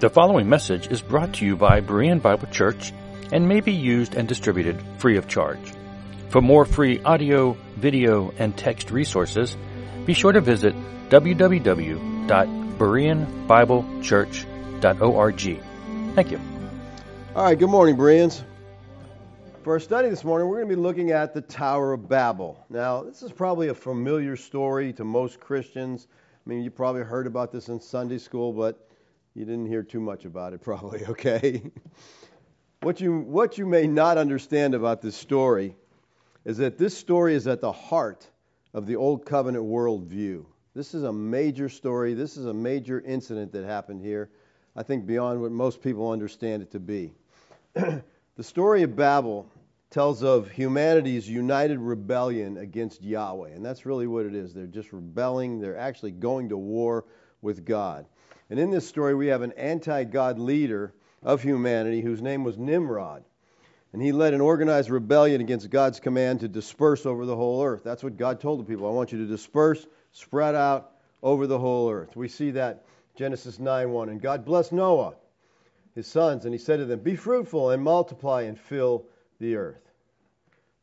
The following message is brought to you by Berean Bible Church and may be used and distributed free of charge. For more free audio, video, and text resources, be sure to visit www.bereanbiblechurch.org. Thank you. All right, good morning, Bereans. For our study this morning, we're going to be looking at the Tower of Babel. Now, this is probably a familiar story to most Christians. I mean, you probably heard about this in Sunday school, but you didn't hear too much about it, probably, okay? what, you, what you may not understand about this story is that this story is at the heart of the Old Covenant worldview. This is a major story. This is a major incident that happened here, I think beyond what most people understand it to be. the story of Babel tells of humanity's united rebellion against Yahweh, and that's really what it is. They're just rebelling, they're actually going to war with God. And in this story, we have an anti God leader of humanity whose name was Nimrod. And he led an organized rebellion against God's command to disperse over the whole earth. That's what God told the people. I want you to disperse, spread out over the whole earth. We see that Genesis 9 1. And God blessed Noah, his sons, and he said to them, Be fruitful and multiply and fill the earth.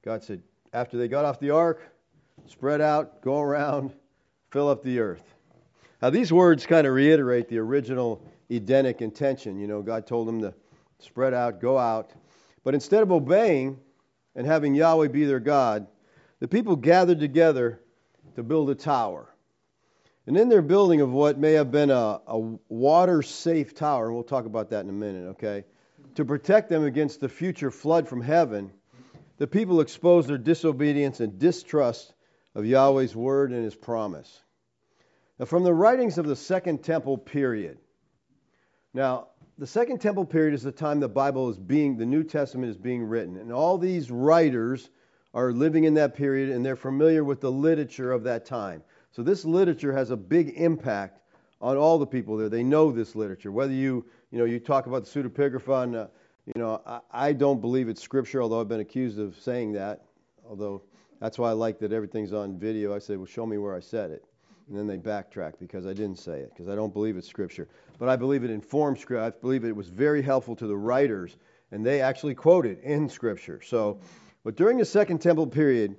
God said, after they got off the ark, spread out, go around, fill up the earth. Now, these words kind of reiterate the original Edenic intention. You know, God told them to spread out, go out. But instead of obeying and having Yahweh be their God, the people gathered together to build a tower. And in their building of what may have been a, a water safe tower, and we'll talk about that in a minute, okay, to protect them against the future flood from heaven, the people exposed their disobedience and distrust of Yahweh's word and his promise. From the writings of the Second Temple period. Now, the Second Temple period is the time the Bible is being, the New Testament is being written. And all these writers are living in that period and they're familiar with the literature of that time. So this literature has a big impact on all the people there. They know this literature. Whether you, you know, you talk about the pseudepigrapha, uh, you know, I, I don't believe it's scripture, although I've been accused of saying that. Although that's why I like that everything's on video. I say, well, show me where I said it and then they backtrack because I didn't say it, because I don't believe it's Scripture. But I believe it informed Scripture. I believe it was very helpful to the writers, and they actually quote it in Scripture. So, but during the Second Temple period,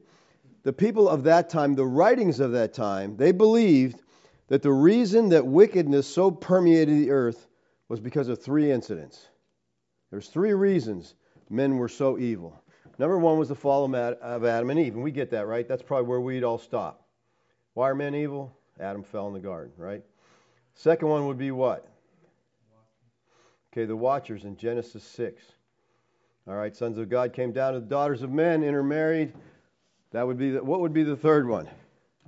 the people of that time, the writings of that time, they believed that the reason that wickedness so permeated the earth was because of three incidents. There's three reasons men were so evil. Number one was the fall of Adam and Eve, and we get that, right? That's probably where we'd all stop. Why are men evil? Adam fell in the garden, right? Second one would be what? Okay, the watchers in Genesis 6. All right, sons of God came down to the daughters of men, intermarried. That would be the, what would be the third one?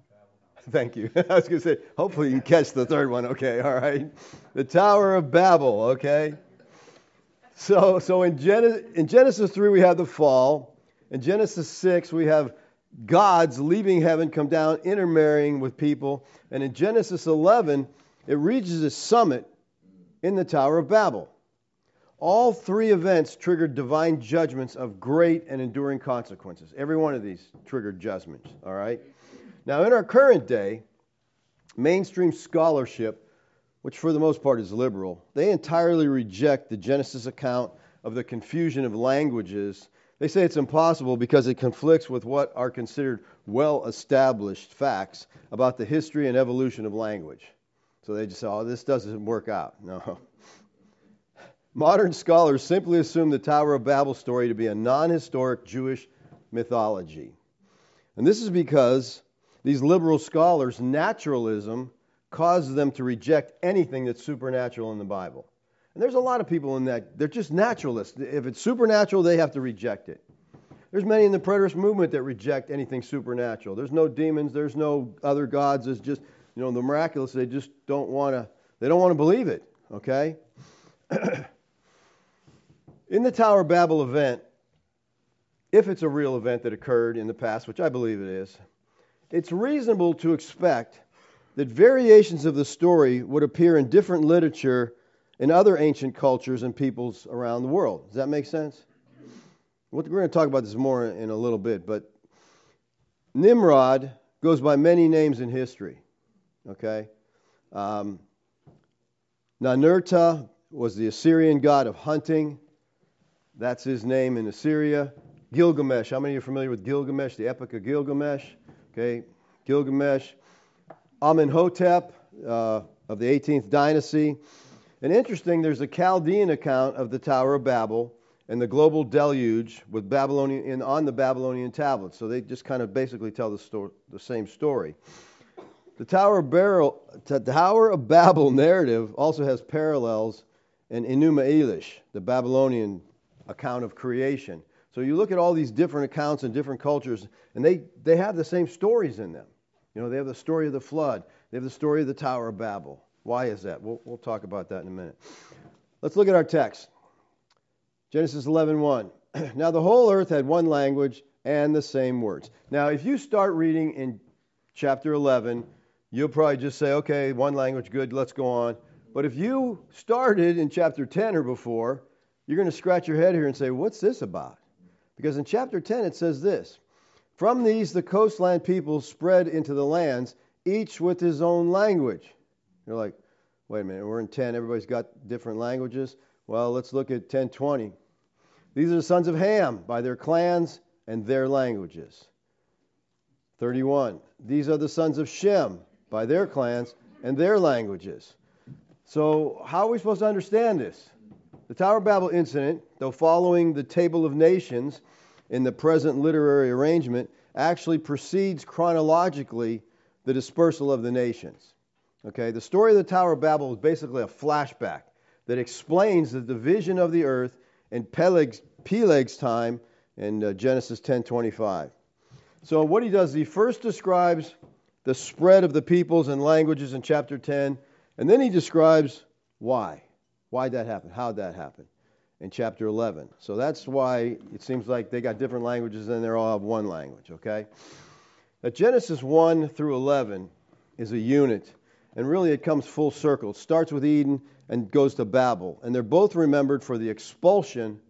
Thank you. I was going to say, hopefully you catch the third one. Okay, all right. The Tower of Babel, okay? So, so in, Genesis, in Genesis 3, we have the fall. In Genesis 6, we have gods leaving heaven come down, intermarrying with people. And in Genesis 11, it reaches its summit in the Tower of Babel. All three events triggered divine judgments of great and enduring consequences. Every one of these triggered judgments, all right? Now, in our current day, mainstream scholarship, which for the most part is liberal, they entirely reject the Genesis account of the confusion of languages they say it's impossible because it conflicts with what are considered well established facts about the history and evolution of language. So they just say, oh, this doesn't work out. No. Modern scholars simply assume the Tower of Babel story to be a non historic Jewish mythology. And this is because these liberal scholars' naturalism causes them to reject anything that's supernatural in the Bible. And there's a lot of people in that, they're just naturalists. If it's supernatural, they have to reject it. There's many in the preterist movement that reject anything supernatural. There's no demons, there's no other gods. It's just, you know, the miraculous, they just don't want to, they don't want to believe it, okay? in the Tower of Babel event, if it's a real event that occurred in the past, which I believe it is, it's reasonable to expect that variations of the story would appear in different literature in other ancient cultures and peoples around the world. Does that make sense? We're going to talk about this more in a little bit, but Nimrod goes by many names in history. Okay? Um, was the Assyrian god of hunting. That's his name in Assyria. Gilgamesh. How many of you are familiar with Gilgamesh, the Epic of Gilgamesh? Okay, Gilgamesh. Amenhotep uh, of the 18th dynasty. And interesting, there's a Chaldean account of the Tower of Babel and the global deluge with Babylonian in, on the Babylonian tablets. So they just kind of basically tell the, sto- the same story. The Tower of, Barrel, the Tower of Babel narrative also has parallels in Enuma Elish, the Babylonian account of creation. So you look at all these different accounts in different cultures, and they, they have the same stories in them. You know, they have the story of the flood, they have the story of the Tower of Babel. Why is that? We'll, we'll talk about that in a minute. Let's look at our text. Genesis 11:1. now the whole earth had one language and the same words. Now, if you start reading in chapter 11, you'll probably just say, okay, one language, good, let's go on. But if you started in chapter 10 or before, you're going to scratch your head here and say, what's this about? Because in chapter 10 it says this From these the coastland peoples spread into the lands, each with his own language. You're like, wait a minute, we're in 10, everybody's got different languages. Well, let's look at 1020. These are the sons of Ham by their clans and their languages. 31. These are the sons of Shem by their clans and their languages. So, how are we supposed to understand this? The Tower of Babel incident, though following the Table of Nations in the present literary arrangement, actually precedes chronologically the dispersal of the nations. Okay, the story of the Tower of Babel is basically a flashback that explains the division of the earth in Peleg's, Peleg's time in uh, Genesis 10:25. So what he does, he first describes the spread of the peoples and languages in chapter 10, and then he describes why. Why that happened, how that happened in chapter 11. So that's why it seems like they got different languages and they all have one language, okay? Now, Genesis 1 through 11 is a unit, and really it comes full circle. It starts with Eden and goes to Babel, and they're both remembered for the expulsion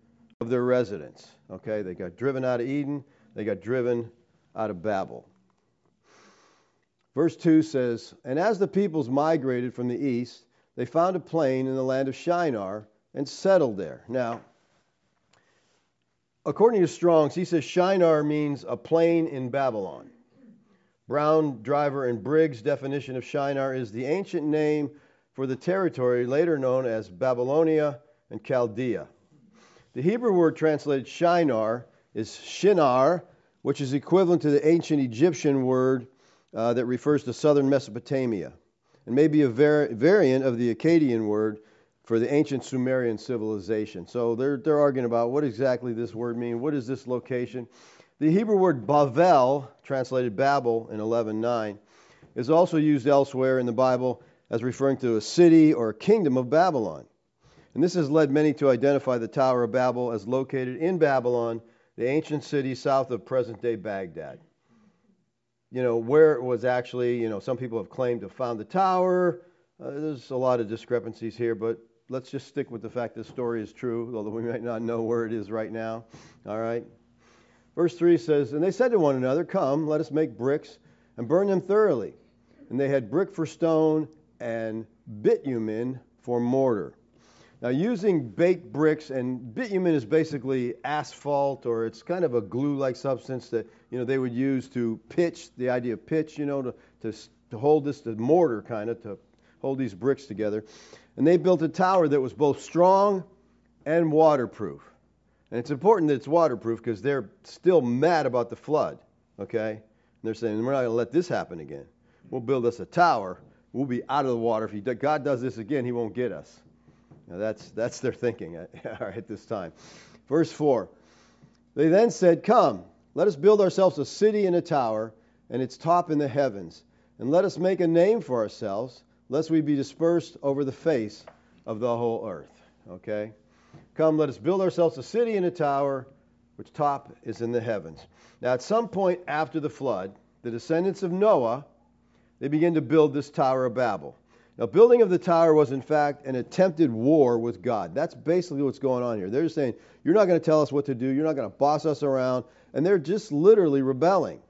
of their residents. Okay, they got driven out of Eden, they got driven out of Babel. Verse 2 says, And as the peoples migrated from the east, they found a plain in the land of Shinar and settled there. Now, according to Strong's, he says Shinar means a plain in Babylon. Brown, Driver, and Briggs' definition of Shinar is the ancient name for the territory later known as Babylonia and Chaldea. The Hebrew word translated Shinar is Shinar, which is equivalent to the ancient Egyptian word uh, that refers to southern Mesopotamia, and may be a var- variant of the Akkadian word for the ancient Sumerian civilization. So they're, they're arguing about what exactly this word means. What is this location? The Hebrew word Bavel, translated Babel in 11:9, is also used elsewhere in the Bible as referring to a city or a kingdom of Babylon. And this has led many to identify the Tower of Babel as located in Babylon, the ancient city south of present-day Baghdad. You know, where it was actually, you know, some people have claimed to found the tower. Uh, there's a lot of discrepancies here, but let's just stick with the fact this story is true, although we might not know where it is right now. All right? Verse 3 says, And they said to one another, Come, let us make bricks and burn them thoroughly. And they had brick for stone and bitumen for mortar. Now, using baked bricks, and bitumen is basically asphalt, or it's kind of a glue-like substance that you know they would use to pitch. The idea of pitch, you know, to to, to hold this, the mortar kind of to hold these bricks together. And they built a tower that was both strong and waterproof. And it's important that it's waterproof because they're still mad about the flood. Okay? And they're saying, we're not going to let this happen again. We'll build us a tower. We'll be out of the water. If he, God does this again, he won't get us. Now that's, that's their thinking at, at this time. Verse 4 They then said, Come, let us build ourselves a city and a tower, and its top in the heavens, and let us make a name for ourselves, lest we be dispersed over the face of the whole earth. Okay? Come, let us build ourselves a city and a tower, which top is in the heavens. Now, at some point after the flood, the descendants of Noah, they begin to build this Tower of Babel. Now, building of the tower was, in fact, an attempted war with God. That's basically what's going on here. They're just saying, You're not going to tell us what to do. You're not going to boss us around. And they're just literally rebelling.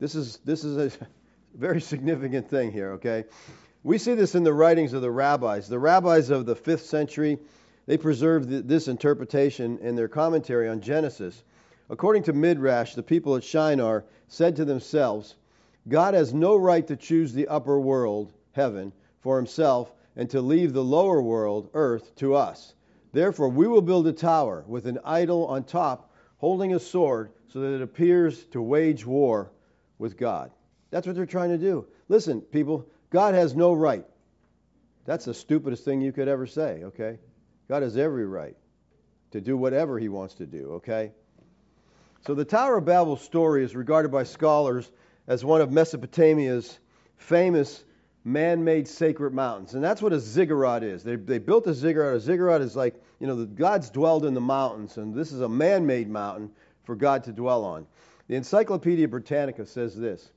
This is, this is a very significant thing here, okay? We see this in the writings of the rabbis. The rabbis of the 5th century, they preserved this interpretation in their commentary on Genesis. According to Midrash, the people at Shinar said to themselves, God has no right to choose the upper world, heaven, for himself and to leave the lower world, earth, to us. Therefore, we will build a tower with an idol on top holding a sword so that it appears to wage war with God. That's what they're trying to do. Listen, people, God has no right. That's the stupidest thing you could ever say, okay? God has every right to do whatever he wants to do, okay? So the Tower of Babel story is regarded by scholars as one of Mesopotamia's famous man-made sacred mountains, and that's what a ziggurat is. They, they built a ziggurat. A ziggurat is like you know the gods dwelled in the mountains, and this is a man-made mountain for God to dwell on. The Encyclopedia Britannica says this.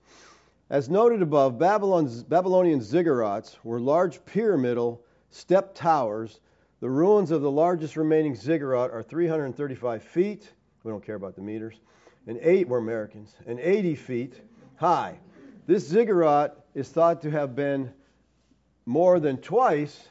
As noted above, Babylon's, Babylonian ziggurats were large pyramidal step towers. The ruins of the largest remaining ziggurat are 335 feet. We don't care about the meters. And eight, we're Americans, and 80 feet high. This ziggurat is thought to have been more than twice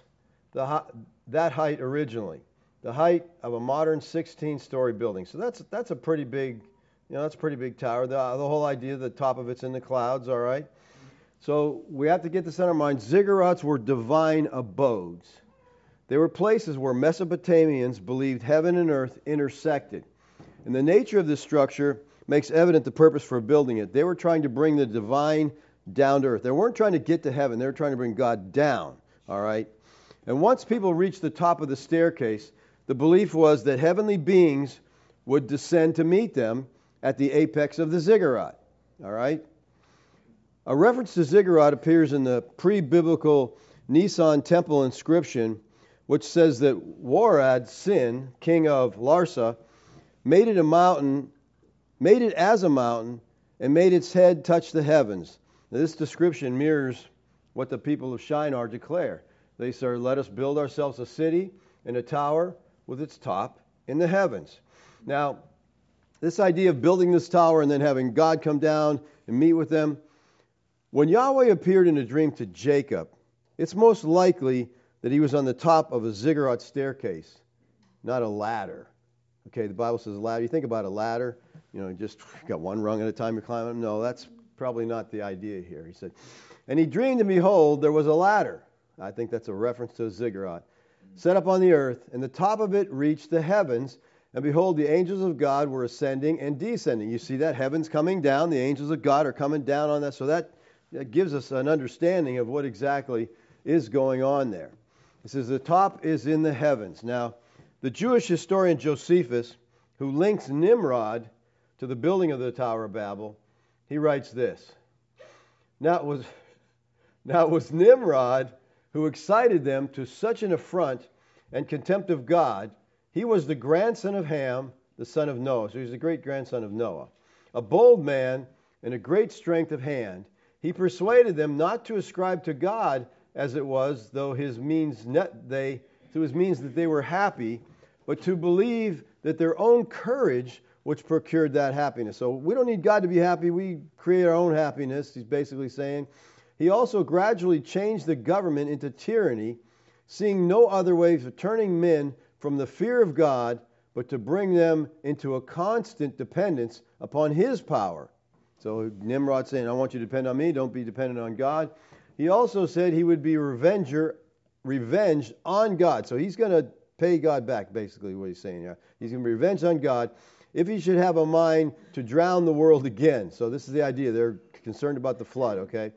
the, that height originally, the height of a modern 16-story building. So that's that's a pretty big, you know, that's a pretty big tower. The, the whole idea, the top of it's in the clouds, all right. So we have to get this in our mind. Ziggurats were divine abodes. They were places where Mesopotamians believed heaven and earth intersected. And the nature of this structure makes evident the purpose for building it. They were trying to bring the divine down to earth. They weren't trying to get to heaven, they were trying to bring God down, all right? And once people reached the top of the staircase, the belief was that heavenly beings would descend to meet them at the apex of the ziggurat, all right? A reference to ziggurat appears in the pre biblical Nisan temple inscription, which says that Warad Sin, king of Larsa, made it a mountain, made it as a mountain, and made its head touch the heavens. Now, this description mirrors what the people of Shinar declare. They say, Let us build ourselves a city and a tower with its top in the heavens. Now, this idea of building this tower and then having God come down and meet with them, when Yahweh appeared in a dream to Jacob, it's most likely that he was on the top of a ziggurat staircase, not a ladder. Okay, the Bible says a ladder. You think about a ladder, you know, just got one rung at a time you're climbing. No, that's probably not the idea here. He said, And he dreamed, and behold, there was a ladder. I think that's a reference to a ziggurat. Set up on the earth, and the top of it reached the heavens. And behold, the angels of God were ascending and descending. You see that? Heaven's coming down. The angels of God are coming down on that. So that, that gives us an understanding of what exactly is going on there. It says the top is in the heavens. Now, the Jewish historian Josephus, who links Nimrod to the building of the Tower of Babel, he writes this. Now it was, now it was Nimrod who excited them to such an affront and contempt of God. He was the grandson of Ham, the son of Noah. So he's the great grandson of Noah. A bold man and a great strength of hand. He persuaded them not to ascribe to God as it was, though his means net they through his means that they were happy, but to believe that their own courage which procured that happiness. So we don't need God to be happy. We create our own happiness, he's basically saying. He also gradually changed the government into tyranny, seeing no other way of turning men from the fear of God, but to bring them into a constant dependence upon his power. So Nimrod saying, I want you to depend on me, don't be dependent on God. He also said he would be revenger, revenged on God. So he's going to pay God back, basically, what he's saying here. He's going to be revenged on God if he should have a mind to drown the world again. So this is the idea. They're concerned about the flood, okay?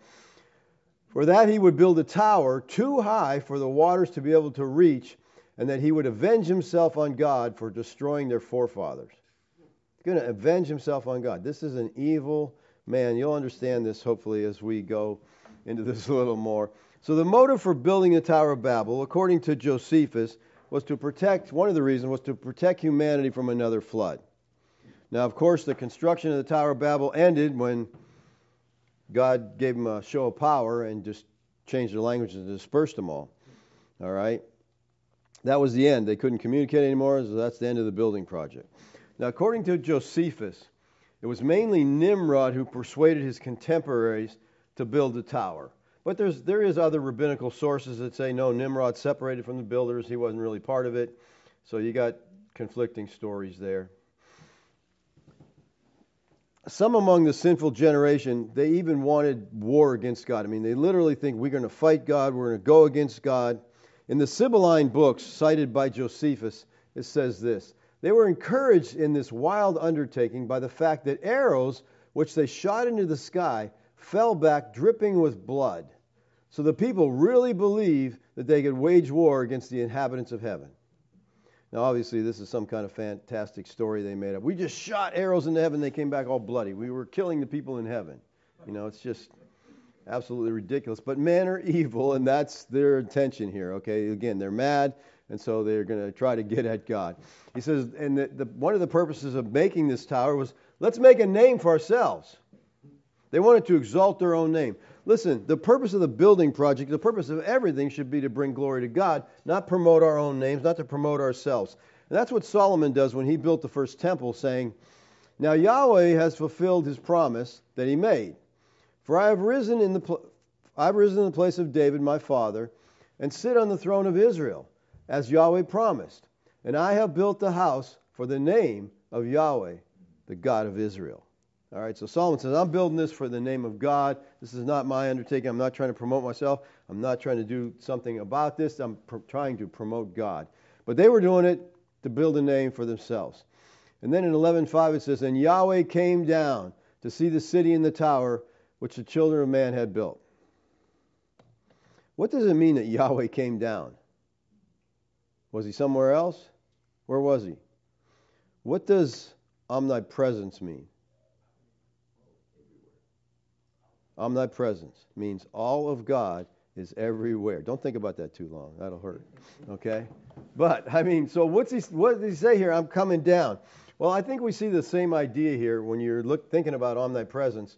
For that he would build a tower too high for the waters to be able to reach, and that he would avenge himself on God for destroying their forefathers. He's going to avenge himself on God. This is an evil man. You'll understand this hopefully as we go into this a little more. So the motive for building the Tower of Babel, according to Josephus, was to protect, one of the reasons was to protect humanity from another flood. Now, of course, the construction of the Tower of Babel ended when God gave them a show of power and just changed their language and dispersed them all. All right? That was the end. They couldn't communicate anymore, so that's the end of the building project. Now, according to Josephus, it was mainly Nimrod who persuaded his contemporaries to build the tower. But there's, there is other rabbinical sources that say, no, Nimrod separated from the builders. He wasn't really part of it. So you got conflicting stories there. Some among the sinful generation, they even wanted war against God. I mean, they literally think we're going to fight God, we're going to go against God. In the Sibylline books cited by Josephus, it says this They were encouraged in this wild undertaking by the fact that arrows which they shot into the sky fell back dripping with blood. So the people really believe that they could wage war against the inhabitants of heaven. Now, obviously, this is some kind of fantastic story they made up. We just shot arrows into heaven, they came back all bloody. We were killing the people in heaven. You know, it's just absolutely ridiculous. But men are evil, and that's their intention here, okay? Again, they're mad, and so they're going to try to get at God. He says, and the, the, one of the purposes of making this tower was let's make a name for ourselves. They wanted to exalt their own name. Listen, the purpose of the building project, the purpose of everything should be to bring glory to God, not promote our own names, not to promote ourselves. And that's what Solomon does when he built the first temple, saying, Now Yahweh has fulfilled his promise that he made. For I have risen in the pl- I have risen in the place of David my father, and sit on the throne of Israel, as Yahweh promised. And I have built the house for the name of Yahweh, the God of Israel. All right, so Solomon says, I'm building this for the name of God. This is not my undertaking. I'm not trying to promote myself. I'm not trying to do something about this. I'm pr- trying to promote God. But they were doing it to build a name for themselves. And then in 11:5 it says, And Yahweh came down to see the city and the tower which the children of man had built. What does it mean that Yahweh came down? Was he somewhere else? Where was he? What does omnipresence mean? Omnipresence means all of God is everywhere. Don't think about that too long. That'll hurt. Okay? But I mean, so what's he what does he say here? I'm coming down. Well, I think we see the same idea here when you're look, thinking about omnipresence.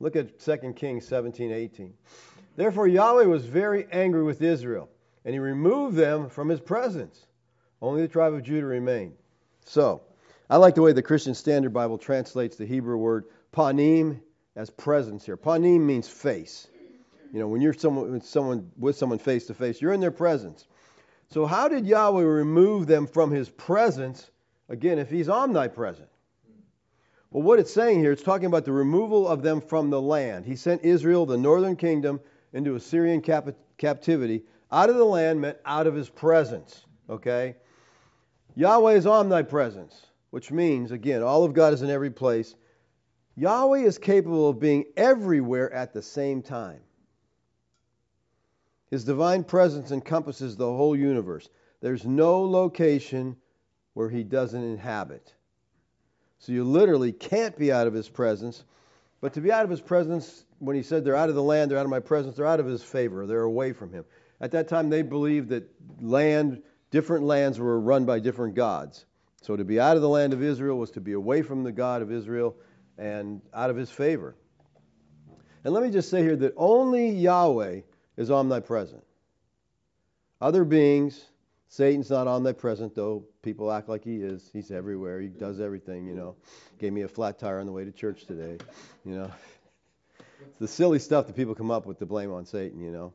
Look at 2 Kings 17, 18. Therefore Yahweh was very angry with Israel, and he removed them from his presence. Only the tribe of Judah remained. So, I like the way the Christian Standard Bible translates the Hebrew word panim as presence here. Panim means face. You know, when you're someone, with someone with someone face to face, you're in their presence. So how did Yahweh remove them from his presence again if he's omnipresent? Well, what it's saying here, it's talking about the removal of them from the land. He sent Israel, the northern kingdom, into Assyrian cap- captivity. Out of the land meant out of his presence. Okay? Yahweh is omnipresence, which means, again, all of God is in every place. Yahweh is capable of being everywhere at the same time. His divine presence encompasses the whole universe. There's no location where he doesn't inhabit. So you literally can't be out of his presence. But to be out of his presence, when he said they're out of the land, they're out of my presence, they're out of his favor, they're away from him. At that time, they believed that land, different lands were run by different gods. So to be out of the land of Israel was to be away from the God of Israel and out of his favor. And let me just say here that only Yahweh is omnipresent. Other beings, Satan's not omnipresent, though people act like he is. He's everywhere. He does everything, you know. Gave me a flat tire on the way to church today, you know. It's the silly stuff that people come up with to blame on Satan, you know.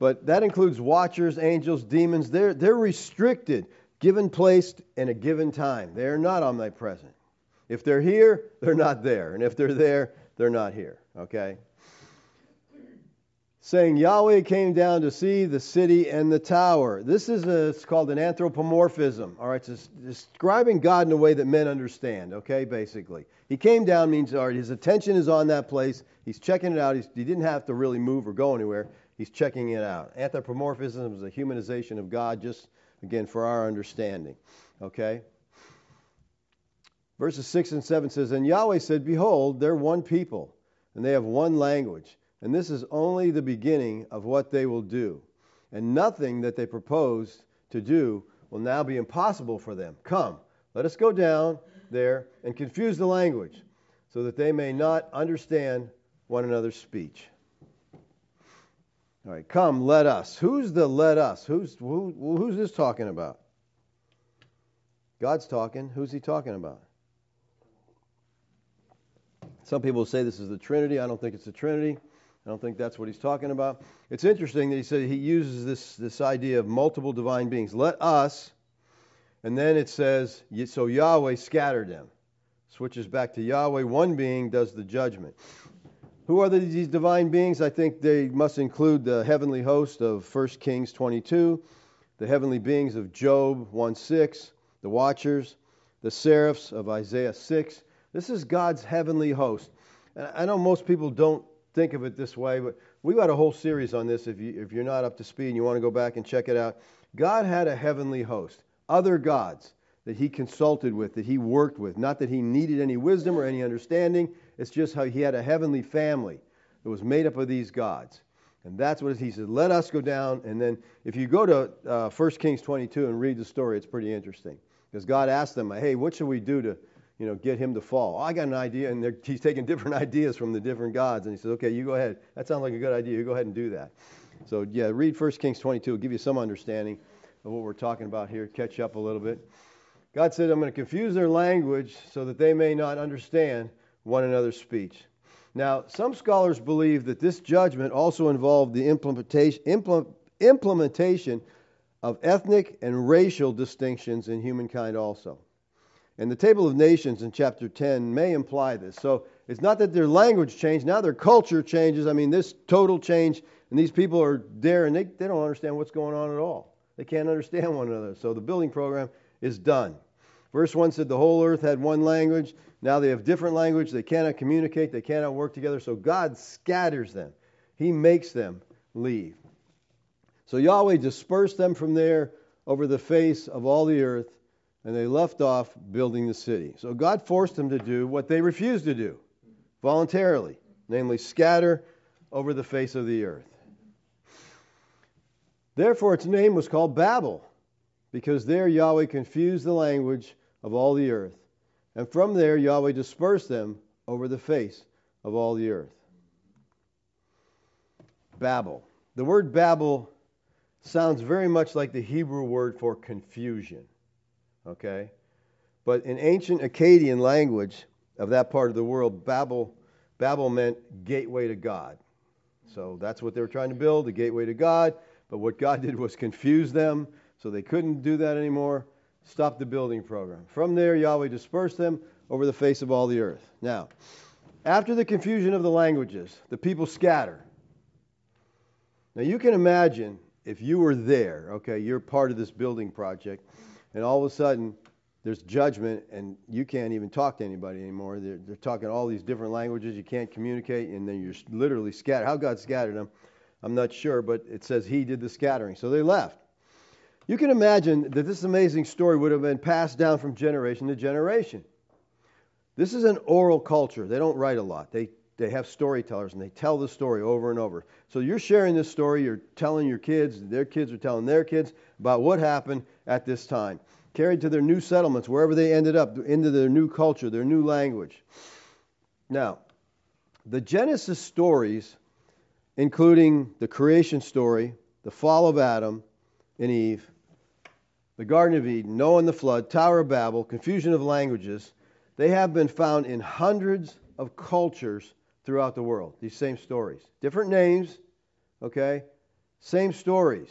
But that includes watchers, angels, demons. They're, they're restricted, given place, in a given time. They're not omnipresent. If they're here, they're not there. And if they're there, they're not here. Okay? Saying Yahweh came down to see the city and the tower. This is a, it's called an anthropomorphism. All right, describing God in a way that men understand. Okay, basically, he came down means all right. His attention is on that place. He's checking it out. He's, he didn't have to really move or go anywhere. He's checking it out. Anthropomorphism is a humanization of God, just again for our understanding. Okay. Verses 6 and 7 says, And Yahweh said, Behold, they're one people, and they have one language, and this is only the beginning of what they will do. And nothing that they propose to do will now be impossible for them. Come, let us go down there and confuse the language, so that they may not understand one another's speech. All right, come, let us. Who's the let us? Who's, who, who's this talking about? God's talking. Who's he talking about? Some people say this is the Trinity. I don't think it's the Trinity. I don't think that's what he's talking about. It's interesting that he said he uses this, this idea of multiple divine beings. Let us, and then it says, so Yahweh scattered them. Switches back to Yahweh, one being does the judgment. Who are these divine beings? I think they must include the heavenly host of 1 Kings 22, the heavenly beings of Job 1 6, the watchers, the seraphs of Isaiah 6. This is God's heavenly host. And I know most people don't think of it this way, but we've got a whole series on this if, you, if you're not up to speed and you want to go back and check it out. God had a heavenly host, other gods that he consulted with, that he worked with. Not that he needed any wisdom or any understanding, it's just how he had a heavenly family that was made up of these gods. And that's what he said. Let us go down. And then if you go to uh, 1 Kings 22 and read the story, it's pretty interesting. Because God asked them, hey, what should we do to you know, get him to fall. Oh, I got an idea, and he's taking different ideas from the different gods, and he says, okay, you go ahead. That sounds like a good idea. You go ahead and do that. So yeah, read 1 Kings 22. It'll give you some understanding of what we're talking about here. Catch up a little bit. God said, I'm going to confuse their language so that they may not understand one another's speech. Now, some scholars believe that this judgment also involved the implementation, implementation of ethnic and racial distinctions in humankind also. And the Table of Nations in chapter 10 may imply this. So it's not that their language changed, now their culture changes. I mean, this total change, and these people are there and they, they don't understand what's going on at all. They can't understand one another. So the building program is done. Verse 1 said the whole earth had one language. Now they have different language. They cannot communicate. They cannot work together. So God scatters them, He makes them leave. So Yahweh dispersed them from there over the face of all the earth and they left off building the city. So God forced them to do what they refused to do voluntarily, namely scatter over the face of the earth. Therefore, its name was called Babel, because there Yahweh confused the language of all the earth. And from there, Yahweh dispersed them over the face of all the earth. Babel. The word Babel sounds very much like the Hebrew word for confusion. Okay? But in ancient Akkadian language of that part of the world, Babel, Babel meant gateway to God. So that's what they were trying to build, the gateway to God. But what God did was confuse them, so they couldn't do that anymore. Stop the building program. From there, Yahweh dispersed them over the face of all the earth. Now, after the confusion of the languages, the people scatter. Now, you can imagine if you were there, okay, you're part of this building project, and all of a sudden there's judgment and you can't even talk to anybody anymore. They're, they're talking all these different languages. You can't communicate, and then you're literally scattered. How God scattered them, I'm not sure, but it says He did the scattering. So they left. You can imagine that this amazing story would have been passed down from generation to generation. This is an oral culture. They don't write a lot. They they have storytellers and they tell the story over and over. So you're sharing this story, you're telling your kids, their kids are telling their kids about what happened at this time. Carried to their new settlements, wherever they ended up, into their new culture, their new language. Now, the Genesis stories, including the creation story, the fall of Adam and Eve, the Garden of Eden, Noah and the flood, Tower of Babel, confusion of languages, they have been found in hundreds of cultures throughout the world. These same stories. Different names, okay? Same stories.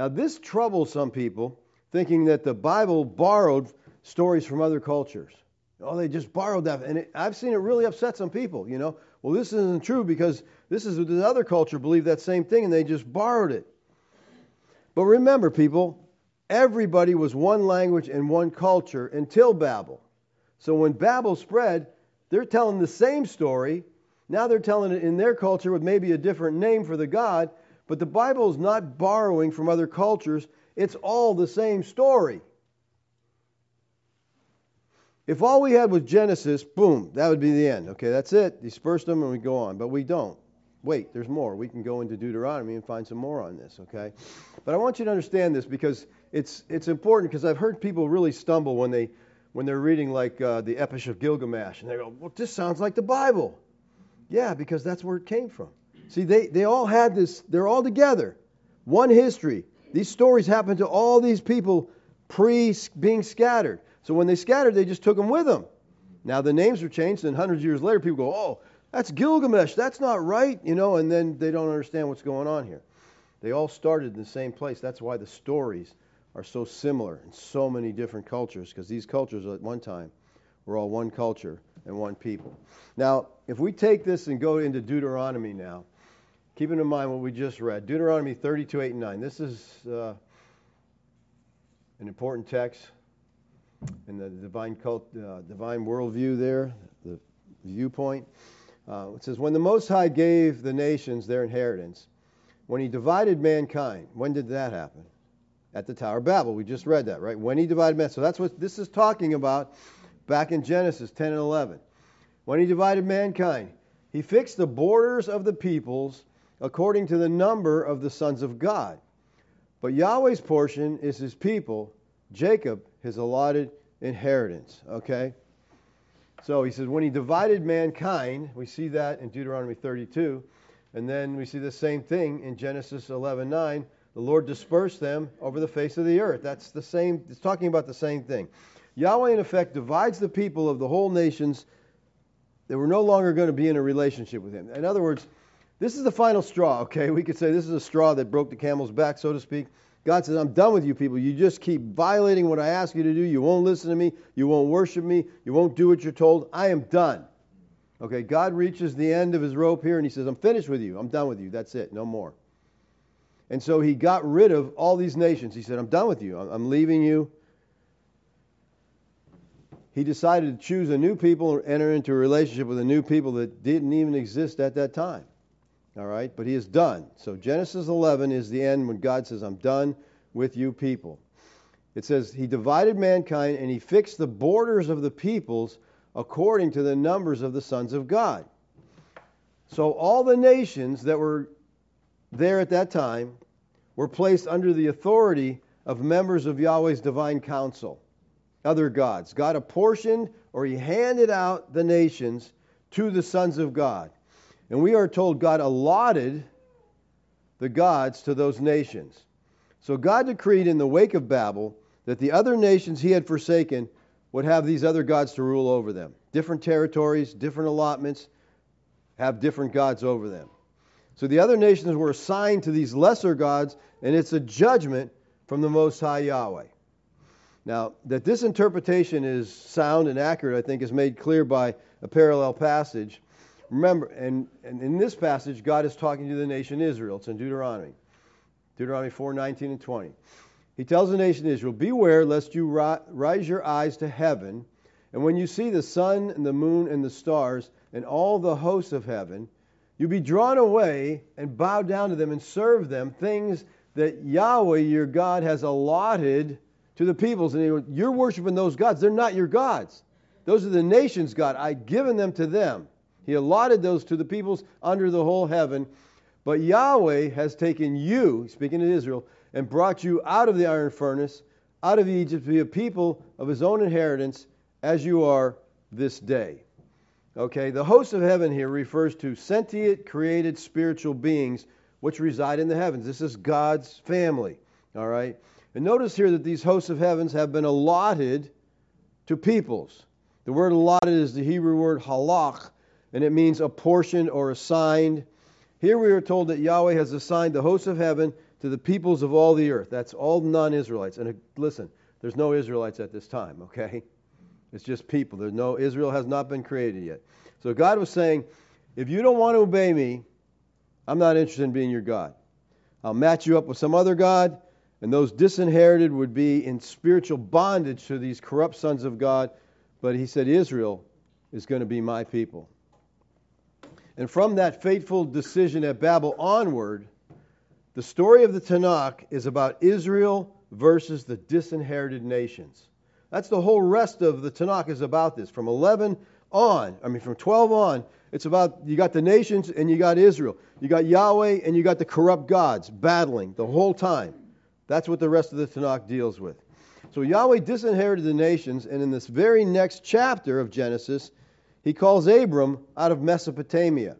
Now, this troubles some people, thinking that the Bible borrowed stories from other cultures. Oh, they just borrowed that. And it, I've seen it really upset some people, you know. Well, this isn't true because this is the other culture believed that same thing and they just borrowed it. But remember, people, everybody was one language and one culture until Babel. So when Babel spread, they're telling the same story. Now they're telling it in their culture with maybe a different name for the God, but the Bible is not borrowing from other cultures. It's all the same story. If all we had was Genesis, boom, that would be the end. Okay, that's it. Disperse them and we go on. But we don't. Wait, there's more. We can go into Deuteronomy and find some more on this, okay? But I want you to understand this because it's, it's important because I've heard people really stumble when they when they're reading like uh, the Epic of Gilgamesh, and they go, "Well, this sounds like the Bible." Yeah, because that's where it came from. See, they they all had this. They're all together, one history. These stories happened to all these people pre being scattered. So when they scattered, they just took them with them. Now the names were changed, and hundreds of years later, people go, "Oh, That's Gilgamesh. That's not right, you know, and then they don't understand what's going on here. They all started in the same place. That's why the stories are so similar in so many different cultures, because these cultures at one time were all one culture and one people. Now, if we take this and go into Deuteronomy now, keeping in mind what we just read, Deuteronomy 32, 8, and 9. This is uh, an important text in the divine cult, uh, divine worldview there, the viewpoint. Uh, it says, When the Most High gave the nations their inheritance, when he divided mankind, when did that happen? At the Tower of Babel. We just read that, right? When he divided man. So that's what this is talking about back in Genesis 10 and 11. When he divided mankind, he fixed the borders of the peoples according to the number of the sons of God. But Yahweh's portion is his people, Jacob his allotted inheritance. Okay? So he says, when he divided mankind, we see that in Deuteronomy 32, and then we see the same thing in Genesis 11:9. The Lord dispersed them over the face of the earth. That's the same. It's talking about the same thing. Yahweh, in effect, divides the people of the whole nations that were no longer going to be in a relationship with Him. In other words, this is the final straw. Okay, we could say this is a straw that broke the camel's back, so to speak. God says, I'm done with you people. You just keep violating what I ask you to do. You won't listen to me. You won't worship me. You won't do what you're told. I am done. Okay, God reaches the end of his rope here and he says, I'm finished with you. I'm done with you. That's it. No more. And so he got rid of all these nations. He said, I'm done with you. I'm leaving you. He decided to choose a new people and enter into a relationship with a new people that didn't even exist at that time. All right, but he is done. So Genesis 11 is the end when God says, I'm done with you people. It says, He divided mankind and He fixed the borders of the peoples according to the numbers of the sons of God. So all the nations that were there at that time were placed under the authority of members of Yahweh's divine council, other gods. God apportioned or He handed out the nations to the sons of God. And we are told God allotted the gods to those nations. So God decreed in the wake of Babel that the other nations he had forsaken would have these other gods to rule over them. Different territories, different allotments, have different gods over them. So the other nations were assigned to these lesser gods, and it's a judgment from the Most High Yahweh. Now, that this interpretation is sound and accurate, I think, is made clear by a parallel passage Remember, and, and in this passage, God is talking to the nation Israel. It's in Deuteronomy. Deuteronomy 4 19 and 20. He tells the nation Israel, Beware lest you rise your eyes to heaven, and when you see the sun and the moon and the stars and all the hosts of heaven, you be drawn away and bow down to them and serve them, things that Yahweh your God has allotted to the peoples. And you're worshiping those gods. They're not your gods. Those are the nation's God. I've given them to them. He allotted those to the peoples under the whole heaven. But Yahweh has taken you, speaking to Israel, and brought you out of the iron furnace, out of Egypt, to be a people of his own inheritance, as you are this day. Okay, the host of heaven here refers to sentient, created spiritual beings which reside in the heavens. This is God's family. All right? And notice here that these hosts of heavens have been allotted to peoples. The word allotted is the Hebrew word halach, and it means apportioned or assigned. Here we are told that Yahweh has assigned the hosts of heaven to the peoples of all the earth. That's all non Israelites. And listen, there's no Israelites at this time, okay? It's just people. There's no Israel has not been created yet. So God was saying, if you don't want to obey me, I'm not interested in being your God. I'll match you up with some other God, and those disinherited would be in spiritual bondage to these corrupt sons of God. But he said, Israel is going to be my people. And from that fateful decision at Babel onward, the story of the Tanakh is about Israel versus the disinherited nations. That's the whole rest of the Tanakh is about this. From 11 on, I mean, from 12 on, it's about you got the nations and you got Israel. You got Yahweh and you got the corrupt gods battling the whole time. That's what the rest of the Tanakh deals with. So Yahweh disinherited the nations, and in this very next chapter of Genesis, he calls Abram out of Mesopotamia.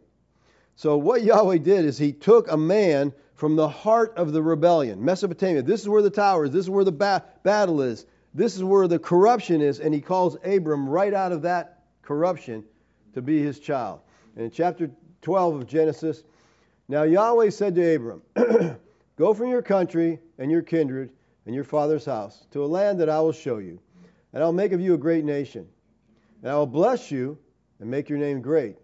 So, what Yahweh did is he took a man from the heart of the rebellion, Mesopotamia. This is where the tower is, this is where the ba- battle is, this is where the corruption is, and he calls Abram right out of that corruption to be his child. And in chapter 12 of Genesis, now Yahweh said to Abram, Go from your country and your kindred and your father's house to a land that I will show you, and I'll make of you a great nation. And I will bless you and make your name great,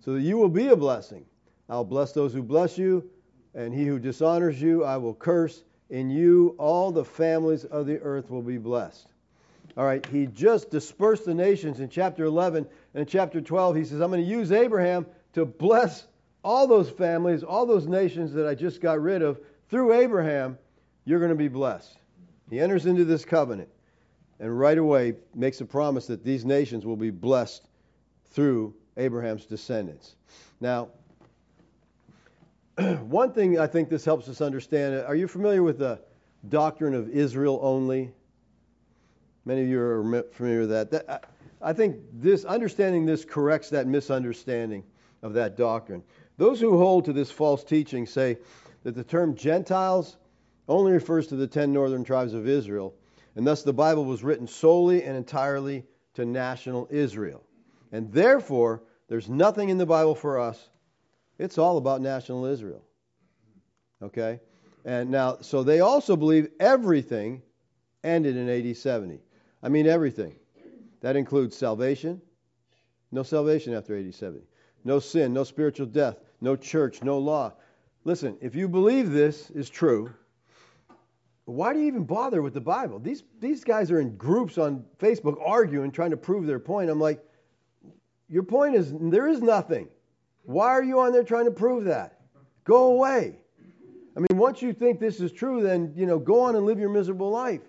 so that you will be a blessing. I'll bless those who bless you, and he who dishonors you I will curse. In you all the families of the earth will be blessed. All right, he just dispersed the nations in chapter 11. And in chapter 12, he says, I'm going to use Abraham to bless all those families, all those nations that I just got rid of. Through Abraham, you're going to be blessed. He enters into this covenant and right away makes a promise that these nations will be blessed through Abraham's descendants. Now, one thing I think this helps us understand are you familiar with the doctrine of Israel only? Many of you are familiar with that. that I think this understanding this corrects that misunderstanding of that doctrine. Those who hold to this false teaching say that the term Gentiles only refers to the ten northern tribes of Israel, and thus the Bible was written solely and entirely to national Israel. And therefore, there's nothing in the Bible for us it's all about national Israel. Okay? And now, so they also believe everything ended in AD 70. I mean, everything. That includes salvation. No salvation after AD 70. No sin, no spiritual death, no church, no law. Listen, if you believe this is true, why do you even bother with the Bible? These, these guys are in groups on Facebook arguing, trying to prove their point. I'm like, your point is there is nothing. Why are you on there trying to prove that? Go away. I mean, once you think this is true, then, you know, go on and live your miserable life.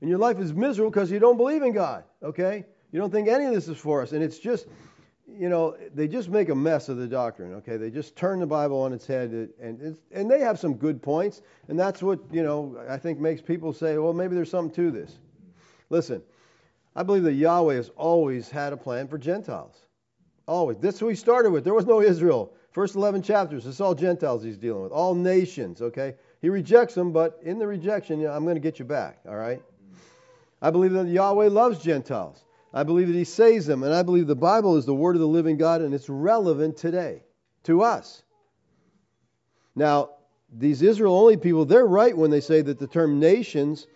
And your life is miserable because you don't believe in God, okay? You don't think any of this is for us. And it's just, you know, they just make a mess of the doctrine, okay? They just turn the Bible on its head. And, and they have some good points. And that's what, you know, I think makes people say, well, maybe there's something to this. Listen, I believe that Yahweh has always had a plan for Gentiles. Always. That's who he started with. There was no Israel. First 11 chapters, it's all Gentiles he's dealing with, all nations, okay? He rejects them, but in the rejection, I'm going to get you back, all right? I believe that Yahweh loves Gentiles. I believe that he saves them, and I believe the Bible is the word of the living God, and it's relevant today to us. Now, these Israel only people, they're right when they say that the term nations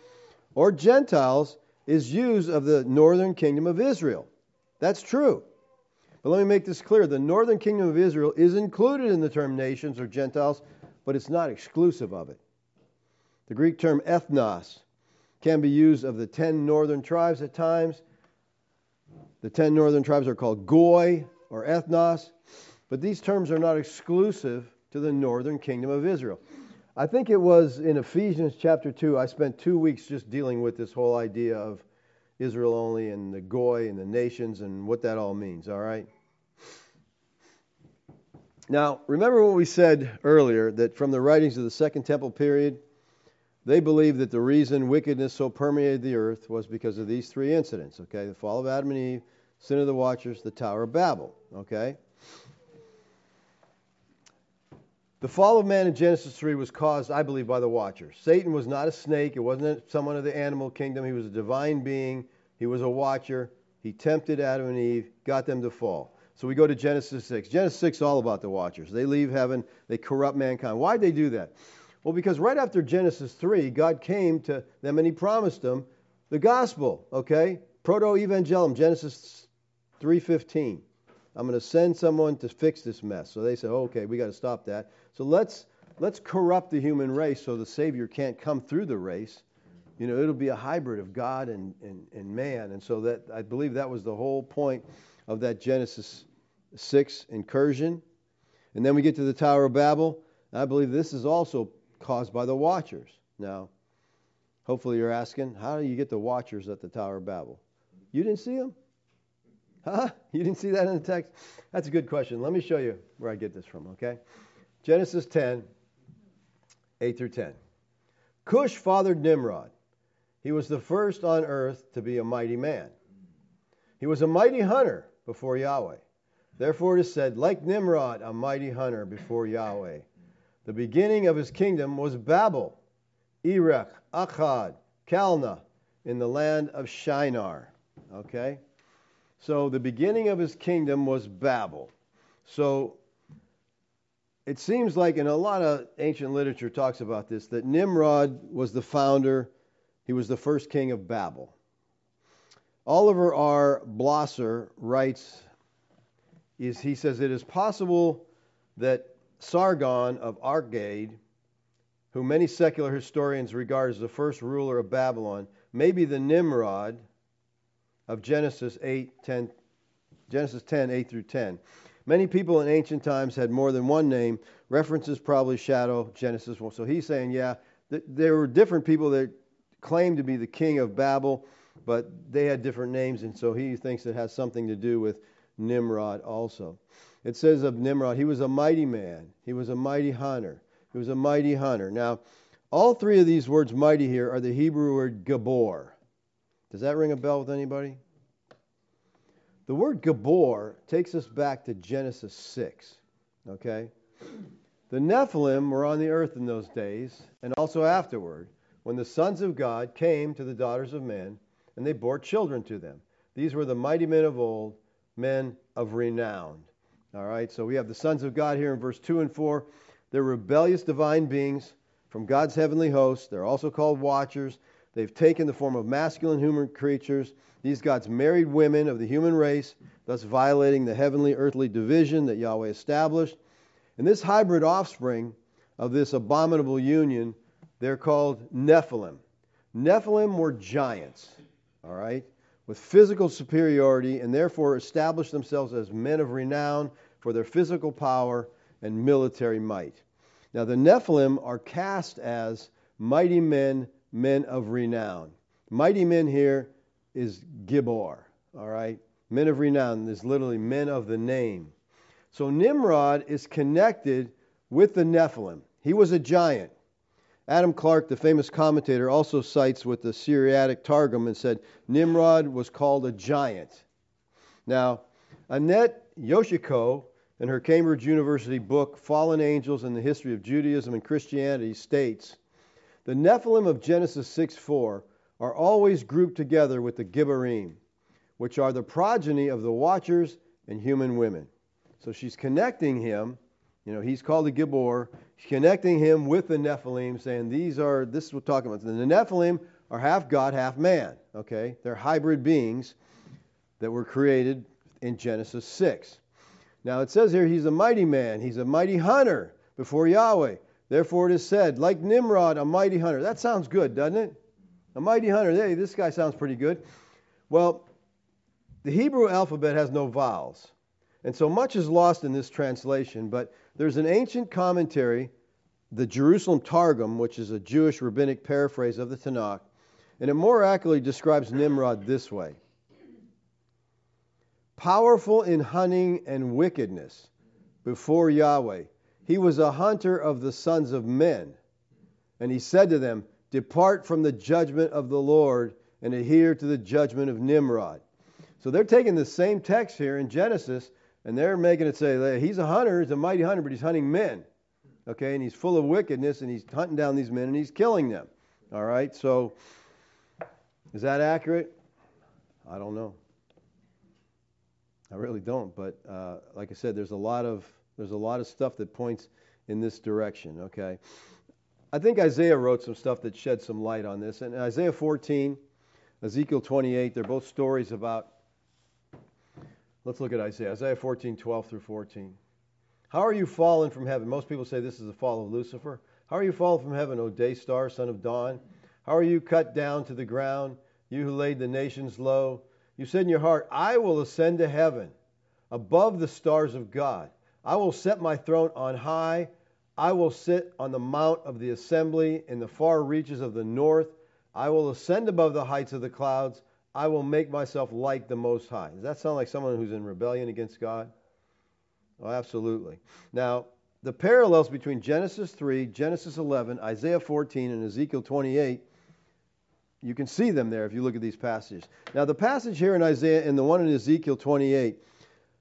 or Gentiles is used of the northern kingdom of Israel. That's true. But let me make this clear the northern kingdom of Israel is included in the term nations or Gentiles, but it's not exclusive of it. The Greek term ethnos can be used of the ten northern tribes at times. The ten northern tribes are called goy or ethnos, but these terms are not exclusive to the northern kingdom of Israel. I think it was in Ephesians chapter 2, I spent two weeks just dealing with this whole idea of Israel only and the Goy and the nations and what that all means, all right? Now, remember what we said earlier that from the writings of the Second Temple period, they believed that the reason wickedness so permeated the earth was because of these three incidents, okay? The fall of Adam and Eve, sin of the watchers, the Tower of Babel, okay? The fall of man in Genesis 3 was caused, I believe, by the Watchers. Satan was not a snake. It wasn't someone of the animal kingdom. He was a divine being. He was a watcher. He tempted Adam and Eve, got them to fall. So we go to Genesis 6. Genesis 6 is all about the Watchers. They leave heaven, they corrupt mankind. Why'd they do that? Well, because right after Genesis 3, God came to them and He promised them the gospel, okay? Proto-evangelium, Genesis 3.15. I'm going to send someone to fix this mess. So they said, okay, we got to stop that. So let's let's corrupt the human race so the Savior can't come through the race. You know, it'll be a hybrid of God and, and, and man. And so that I believe that was the whole point of that Genesis 6 incursion. And then we get to the Tower of Babel. I believe this is also caused by the watchers. Now, hopefully you're asking, how do you get the watchers at the Tower of Babel? You didn't see them? Huh? You didn't see that in the text? That's a good question. Let me show you where I get this from, okay? Genesis 10, 8 through 10. Cush fathered Nimrod. He was the first on earth to be a mighty man. He was a mighty hunter before Yahweh. Therefore it is said, like Nimrod, a mighty hunter before Yahweh. The beginning of his kingdom was Babel, Erech, Akkad, Calneh, in the land of Shinar. Okay? So the beginning of his kingdom was Babel. So it seems like, and a lot of ancient literature talks about this, that Nimrod was the founder, he was the first king of Babel. Oliver R. Blosser writes, is he says it is possible that Sargon of Akkad, who many secular historians regard as the first ruler of Babylon, may be the Nimrod of Genesis 8, 10, Genesis 10, 8 through 10. Many people in ancient times had more than one name. References probably shadow Genesis 1. So he's saying, yeah, th- there were different people that claimed to be the king of Babel, but they had different names, and so he thinks it has something to do with Nimrod also. It says of Nimrod, he was a mighty man, he was a mighty hunter. He was a mighty hunter. Now, all three of these words mighty here are the Hebrew word gabor. Does that ring a bell with anybody? The word Gabor takes us back to Genesis 6. Okay? The Nephilim were on the earth in those days, and also afterward, when the sons of God came to the daughters of men, and they bore children to them. These were the mighty men of old, men of renown. All right, so we have the sons of God here in verse 2 and 4. They're rebellious divine beings from God's heavenly host. They're also called watchers. They've taken the form of masculine human creatures. These gods married women of the human race, thus violating the heavenly earthly division that Yahweh established. And this hybrid offspring of this abominable union, they're called Nephilim. Nephilim were giants, all right, with physical superiority and therefore established themselves as men of renown for their physical power and military might. Now, the Nephilim are cast as mighty men men of renown. Mighty men here is Gibor, all right? Men of renown is literally men of the name. So Nimrod is connected with the Nephilim. He was a giant. Adam Clarke, the famous commentator, also cites with the Syriac Targum and said Nimrod was called a giant. Now, Annette Yoshiko, in her Cambridge University book, Fallen Angels and the History of Judaism and Christianity, states the Nephilim of Genesis 6 4 are always grouped together with the Gibborim, which are the progeny of the Watchers and human women. So she's connecting him. You know, he's called a Gibbor. Connecting him with the Nephilim, saying these are, this is what we're talking about. The Nephilim are half God, half man. Okay? They're hybrid beings that were created in Genesis 6. Now it says here he's a mighty man, he's a mighty hunter before Yahweh. Therefore it is said, like Nimrod, a mighty hunter. That sounds good, doesn't it? A mighty hunter. Hey, this guy sounds pretty good. Well, the Hebrew alphabet has no vowels. And so much is lost in this translation, but there's an ancient commentary, the Jerusalem Targum, which is a Jewish rabbinic paraphrase of the Tanakh, and it more accurately describes Nimrod this way Powerful in hunting and wickedness before Yahweh he was a hunter of the sons of men. And he said to them, Depart from the judgment of the Lord and adhere to the judgment of Nimrod. So they're taking the same text here in Genesis and they're making it say that he's a hunter, he's a mighty hunter, but he's hunting men. Okay, and he's full of wickedness and he's hunting down these men and he's killing them. All right, so is that accurate? I don't know. I really don't, but uh, like I said, there's a lot of there's a lot of stuff that points in this direction, okay? I think Isaiah wrote some stuff that shed some light on this. And Isaiah 14, Ezekiel 28, they're both stories about. Let's look at Isaiah. Isaiah 14, 12 through 14. How are you fallen from heaven? Most people say this is the fall of Lucifer. How are you fallen from heaven, O day star, son of dawn? How are you cut down to the ground, you who laid the nations low? You said in your heart, I will ascend to heaven, above the stars of God. I will set my throne on high. I will sit on the mount of the assembly in the far reaches of the north. I will ascend above the heights of the clouds. I will make myself like the Most High. Does that sound like someone who's in rebellion against God? Oh, absolutely. Now, the parallels between Genesis 3, Genesis 11, Isaiah 14, and Ezekiel 28, you can see them there if you look at these passages. Now, the passage here in Isaiah and the one in Ezekiel 28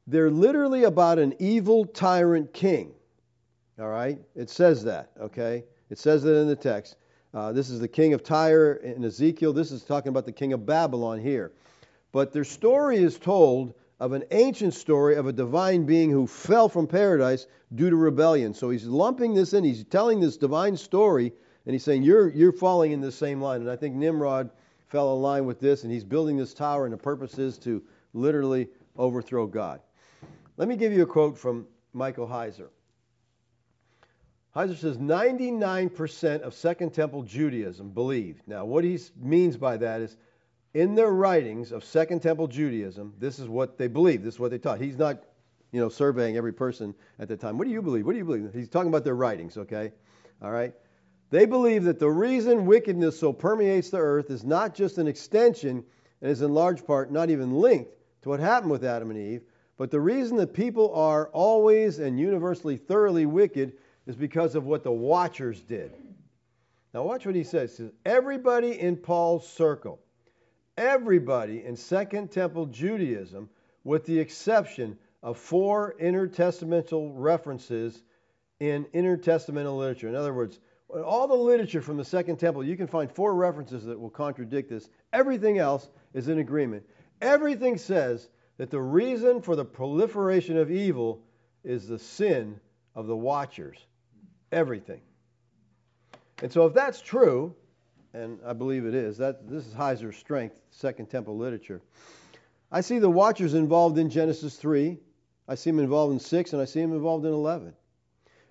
they're literally about an evil tyrant king. All right? It says that, okay? It says that in the text. Uh, this is the king of Tyre in Ezekiel. This is talking about the king of Babylon here. But their story is told of an ancient story of a divine being who fell from paradise due to rebellion. So he's lumping this in. He's telling this divine story, and he's saying, You're, you're falling in the same line. And I think Nimrod fell in line with this, and he's building this tower, and the purpose is to literally overthrow God. Let me give you a quote from Michael Heiser. Heiser says 99% of Second Temple Judaism believed. Now, what he means by that is in their writings of Second Temple Judaism, this is what they believe. This is what they taught. He's not, you know, surveying every person at the time. What do you believe? What do you believe? He's talking about their writings, okay? All right? They believe that the reason wickedness so permeates the earth is not just an extension and is in large part not even linked to what happened with Adam and Eve, but the reason that people are always and universally thoroughly wicked is because of what the watchers did. Now, watch what he says. He says Everybody in Paul's circle, everybody in Second Temple Judaism, with the exception of four intertestamental references in intertestamental literature. In other words, all the literature from the Second Temple, you can find four references that will contradict this. Everything else is in agreement. Everything says that the reason for the proliferation of evil is the sin of the watchers. Everything. And so, if that's true, and I believe it is, that this is Heiser's strength, Second Temple literature. I see the watchers involved in Genesis 3. I see them involved in 6, and I see them involved in 11.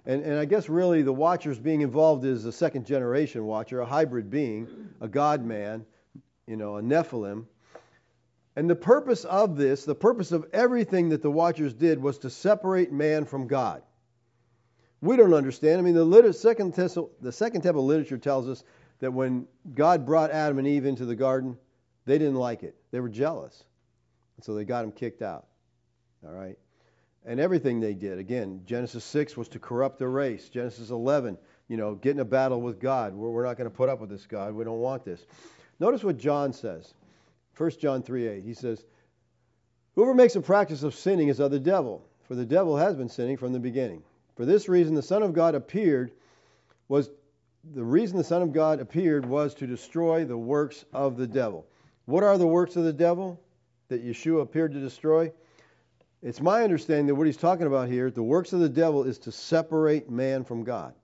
And, and I guess really the watchers being involved is a second generation watcher, a hybrid being, a God man, you know, a Nephilim. And the purpose of this, the purpose of everything that the watchers did was to separate man from God. We don't understand. I mean, the, liter- second, the second temple literature tells us that when God brought Adam and Eve into the garden, they didn't like it. They were jealous. And so they got him kicked out. All right? and everything they did. Again, Genesis 6 was to corrupt the race. Genesis 11, you know, get in a battle with God. We're, we're not going to put up with this, God. We don't want this. Notice what John says. 1 John 3 8. He says, Whoever makes a practice of sinning is of the devil, for the devil has been sinning from the beginning. For this reason, the Son of God appeared was the reason the Son of God appeared was to destroy the works of the devil. What are the works of the devil that Yeshua appeared to destroy? It's my understanding that what he's talking about here, the works of the devil, is to separate man from God.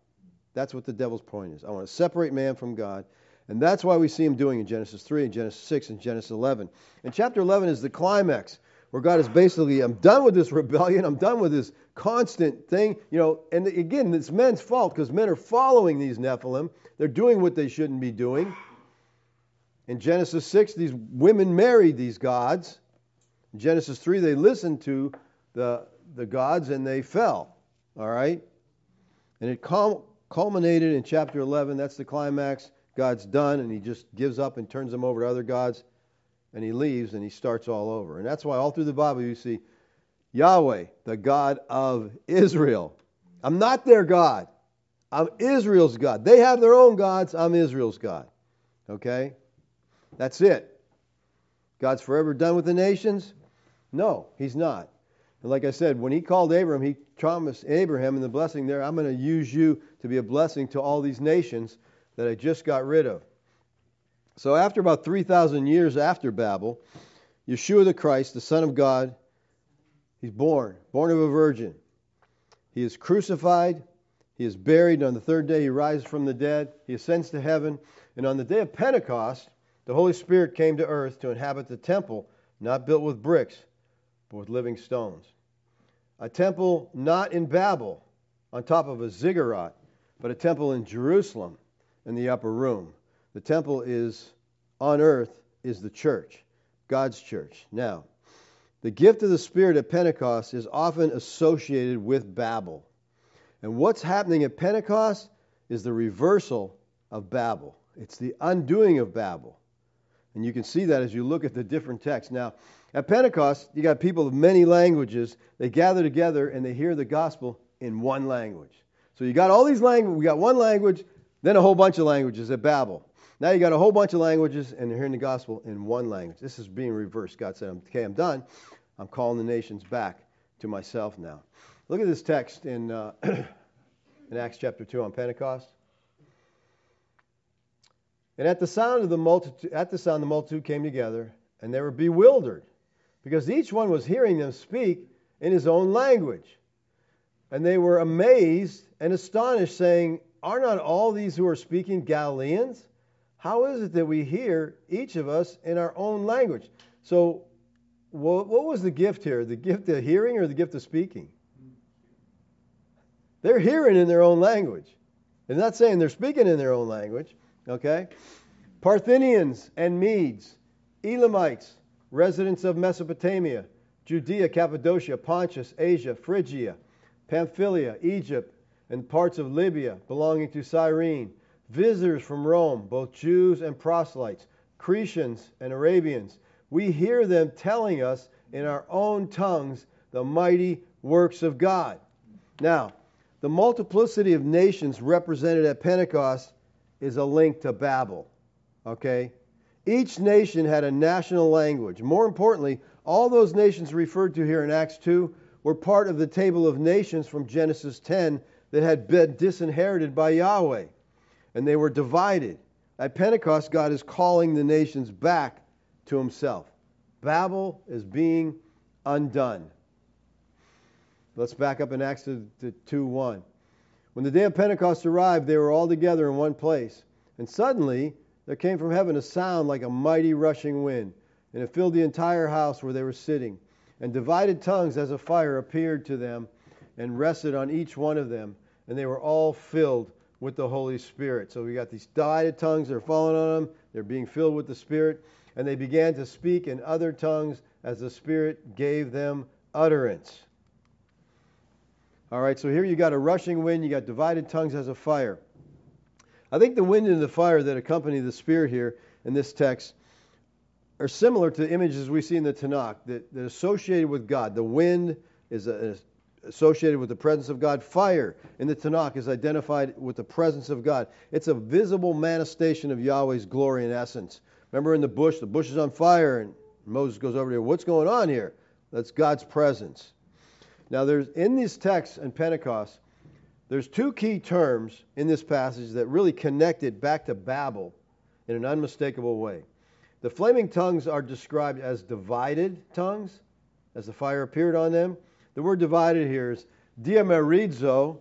That's what the devil's point is. I want to separate man from God. And that's why we see him doing in Genesis 3 and Genesis 6 and Genesis 11. And chapter 11 is the climax where God is basically, I'm done with this rebellion. I'm done with this constant thing. You know, and again, it's men's fault because men are following these Nephilim. They're doing what they shouldn't be doing. In Genesis 6, these women married these gods. In Genesis 3, they listened to the, the gods and they fell. All right? And it culminated in chapter 11. That's the climax. God's done, and he just gives up and turns them over to other gods, and he leaves and he starts all over. And that's why all through the Bible you see Yahweh, the God of Israel. I'm not their God. I'm Israel's God. They have their own gods. I'm Israel's God. Okay? That's it. God's forever done with the nations. No, he's not. And like I said, when he called Abraham, he promised Abraham in the blessing there, I'm going to use you to be a blessing to all these nations that I just got rid of. So after about 3,000 years after Babel, Yeshua the Christ, the Son of God, he's born, born of a virgin. He is crucified, he is buried, on the third day he rises from the dead, he ascends to heaven, and on the day of Pentecost, the Holy Spirit came to earth to inhabit the temple, not built with bricks, but with living stones. A temple not in Babel on top of a ziggurat, but a temple in Jerusalem in the upper room. The temple is on earth is the church, God's church. Now, the gift of the Spirit at Pentecost is often associated with Babel. And what's happening at Pentecost is the reversal of Babel. It's the undoing of Babel. And you can see that as you look at the different texts. Now, at Pentecost, you got people of many languages. They gather together and they hear the gospel in one language. So you got all these languages. We got one language, then a whole bunch of languages at Babel. Now you got a whole bunch of languages and they're hearing the gospel in one language. This is being reversed. God said, okay, I'm done. I'm calling the nations back to myself now. Look at this text in, uh, in Acts chapter 2 on Pentecost. And at the sound of the multitude, at the sound the multitude came together, and they were bewildered because each one was hearing them speak in his own language. And they were amazed and astonished, saying, Are not all these who are speaking Galileans? How is it that we hear each of us in our own language? So, what was the gift here? The gift of hearing or the gift of speaking? They're hearing in their own language. They're not saying they're speaking in their own language, okay? Parthians and Medes, Elamites, residents of Mesopotamia, Judea, Cappadocia, Pontus, Asia, Phrygia, Pamphylia, Egypt, and parts of Libya belonging to Cyrene, visitors from Rome, both Jews and proselytes, Cretians and Arabians. We hear them telling us in our own tongues the mighty works of God. Now, the multiplicity of nations represented at Pentecost is a link to Babel. Okay? Each nation had a national language. More importantly, all those nations referred to here in Acts 2 were part of the table of nations from Genesis 10 that had been disinherited by Yahweh. And they were divided. At Pentecost, God is calling the nations back to himself. Babel is being undone. Let's back up in Acts 2 1. When the day of Pentecost arrived, they were all together in one place. And suddenly, there came from heaven a sound like a mighty rushing wind, and it filled the entire house where they were sitting. And divided tongues as a fire appeared to them and rested on each one of them, and they were all filled with the Holy Spirit. So we got these divided tongues that are falling on them, they're being filled with the Spirit, and they began to speak in other tongues as the Spirit gave them utterance. All right, so here you got a rushing wind, you got divided tongues as a fire. I think the wind and the fire that accompany the Spirit here in this text are similar to images we see in the Tanakh that, that associated with God. The wind is, a, associated with the presence of God. Fire in the Tanakh is identified with the presence of God. It's a visible manifestation of Yahweh's glory and essence. Remember in the bush, the bush is on fire, and Moses goes over there. What's going on here? That's God's presence. Now, there's in these texts and Pentecost, there's two key terms in this passage that really connect it back to Babel in an unmistakable way. The flaming tongues are described as divided tongues, as the fire appeared on them. The word divided here is diamerizo.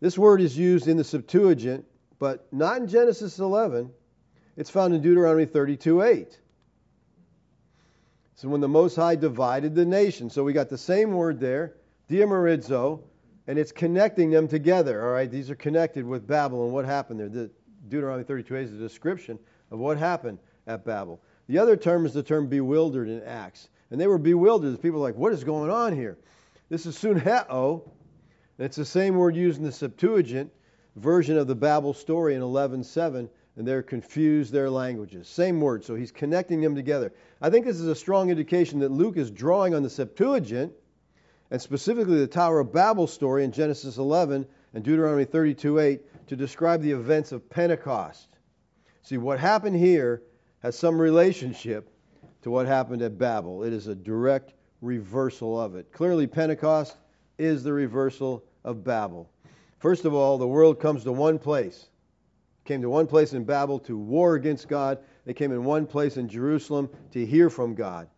This word is used in the Septuagint, but not in Genesis 11. It's found in Deuteronomy 32 8. So when the Most High divided the nation. So we got the same word there, diamerizo, and it's connecting them together. All right, these are connected with Babel and what happened there. The Deuteronomy 32 is a description of what happened at Babel. The other term is the term bewildered in Acts. And they were bewildered. People were like, what is going on here? This is sunheo. Oh, and it's the same word used in the Septuagint version of the Babel story in 11.7 and they're confused their languages. Same word, so he's connecting them together. I think this is a strong indication that Luke is drawing on the Septuagint and specifically the Tower of Babel story in Genesis 11 and Deuteronomy 32:8 to describe the events of Pentecost. See, what happened here has some relationship to what happened at Babel. It is a direct reversal of it. Clearly, Pentecost is the reversal of Babel. First of all, the world comes to one place. Came to one place in Babel to war against God. They came in one place in Jerusalem to hear from God.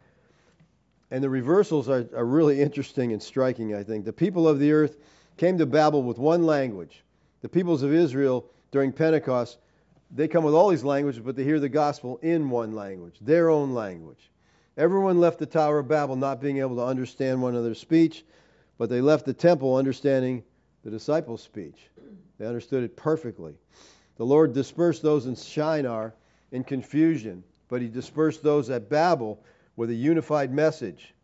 And the reversals are, are really interesting and striking, I think. The people of the earth came to Babel with one language. The peoples of Israel during Pentecost, they come with all these languages, but they hear the gospel in one language, their own language. Everyone left the Tower of Babel not being able to understand one another's speech, but they left the temple understanding the disciples' speech. They understood it perfectly. The Lord dispersed those in Shinar in confusion, but he dispersed those at Babel with a unified message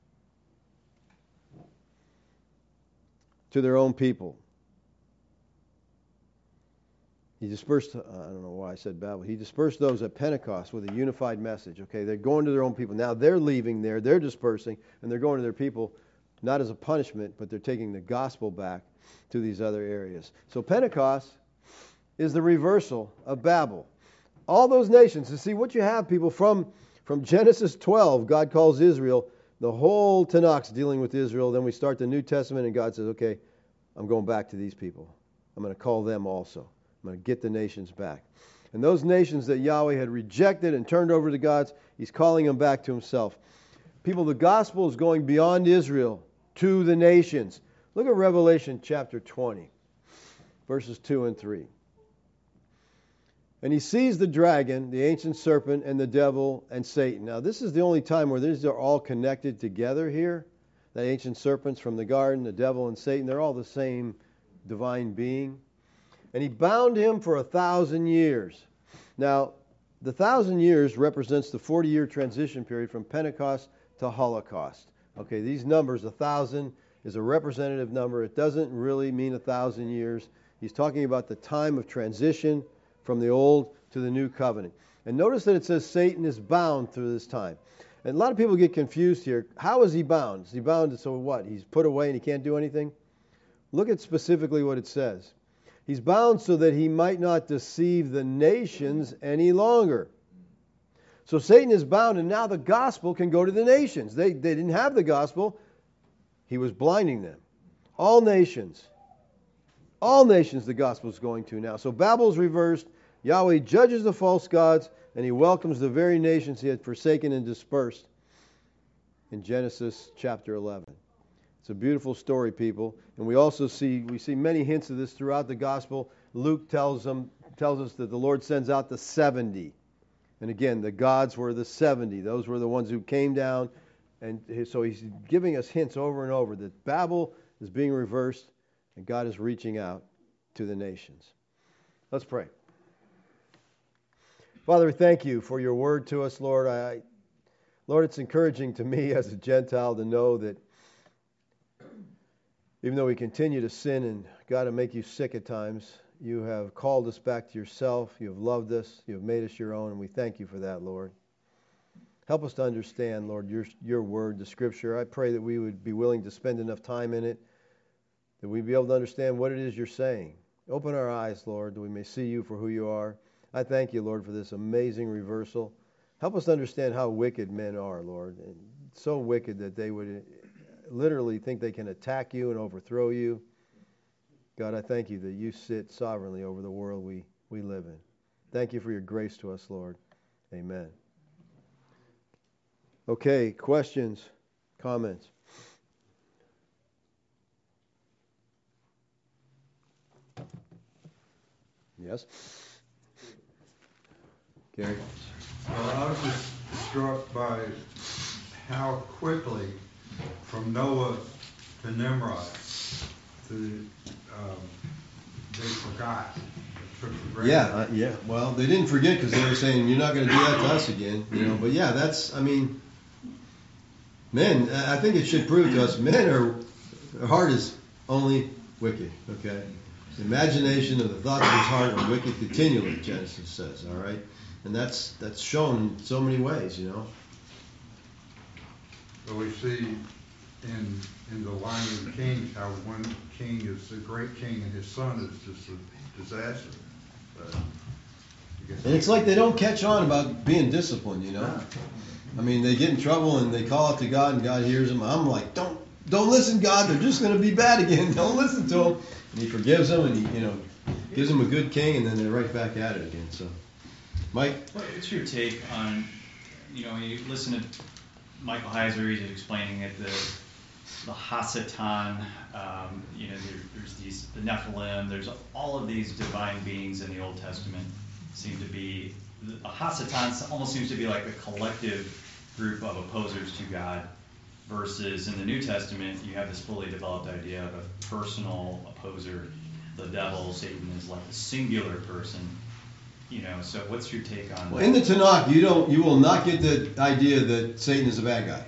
to their own people. He dispersed, uh, I don't know why I said Babel. He dispersed those at Pentecost with a unified message. Okay, they're going to their own people. Now they're leaving there, they're dispersing, and they're going to their people not as a punishment, but they're taking the gospel back to these other areas. So Pentecost is the reversal of Babel. All those nations, to see what you have, people, from from Genesis 12, God calls Israel. The whole Tanakh's dealing with Israel. Then we start the New Testament, and God says, okay, I'm going back to these people. I'm going to call them also. I'm going to get the nations back. And those nations that Yahweh had rejected and turned over to gods, he's calling them back to himself. People, the gospel is going beyond Israel to the nations. Look at Revelation chapter 20, verses 2 and 3. And he sees the dragon, the ancient serpent, and the devil and Satan. Now, this is the only time where these are all connected together here. The ancient serpents from the garden, the devil and Satan, they're all the same divine being. And he bound him for a thousand years. Now, the thousand years represents the 40 year transition period from Pentecost to Holocaust. Okay, these numbers, a thousand, is a representative number. It doesn't really mean a thousand years. He's talking about the time of transition from the old to the new covenant. And notice that it says Satan is bound through this time. And a lot of people get confused here. How is he bound? Is he bound so what? He's put away and he can't do anything? Look at specifically what it says. He's bound so that he might not deceive the nations any longer. So Satan is bound, and now the gospel can go to the nations. They, they didn't have the gospel, he was blinding them. All nations. All nations the gospel is going to now. So Babel's reversed. Yahweh judges the false gods, and he welcomes the very nations he had forsaken and dispersed in Genesis chapter 11. It's a beautiful story, people. And we also see we see many hints of this throughout the gospel. Luke tells them tells us that the Lord sends out the 70. And again, the gods were the 70. Those were the ones who came down. And so he's giving us hints over and over that Babel is being reversed and God is reaching out to the nations. Let's pray. Father, we thank you for your word to us, Lord. I, Lord, it's encouraging to me as a Gentile to know that even though we continue to sin and God to make you sick at times, you have called us back to yourself. You have loved us. You have made us your own, and we thank you for that, Lord. Help us to understand, Lord, your, your word, the scripture. I pray that we would be willing to spend enough time in it that we'd be able to understand what it is you're saying. Open our eyes, Lord, that we may see you for who you are. I thank you, Lord, for this amazing reversal. Help us understand how wicked men are, Lord. And so wicked that they would literally think they can attack you and overthrow you. God, I thank you that you sit sovereignly over the world we, we live in. Thank you for your grace to us, Lord. Amen. Okay, questions, comments? Yes? Gary? Well, I was just struck by how quickly from Noah to Nimrod to um, they forgot. Yeah, uh, yeah. Well, they didn't forget because they were saying you're not going to do that to us again. You know, but yeah, that's. I mean, men. I think it should prove to us men are their heart is only wicked. Okay, the imagination of the thoughts of his heart are wicked continually. Genesis says. All right, and that's that's shown in so many ways. You know. But we see in in the line of kings how one king is a great king and his son is just a disaster. But and it's like they don't catch on about being disciplined, you know. I mean, they get in trouble and they call out to God, and God hears them. I'm like, don't don't listen, God. They're just going to be bad again. Don't listen to them. And He forgives them, and He, you know, gives them a good king, and then they're right back at it again. So, Mike, what's your take on, you know, you listen to Michael Heiser, he's explaining it, the the Hasatan, um, you know, there, there's these the Nephilim, there's all of these divine beings in the Old Testament seem to be the Hasatan almost seems to be like a collective group of opposers to God, versus in the New Testament you have this fully developed idea of a personal opposer. The devil, Satan, is like a singular person. You know, so what's your take on well? In the Tanakh, you don't, you will not get the idea that Satan is a bad guy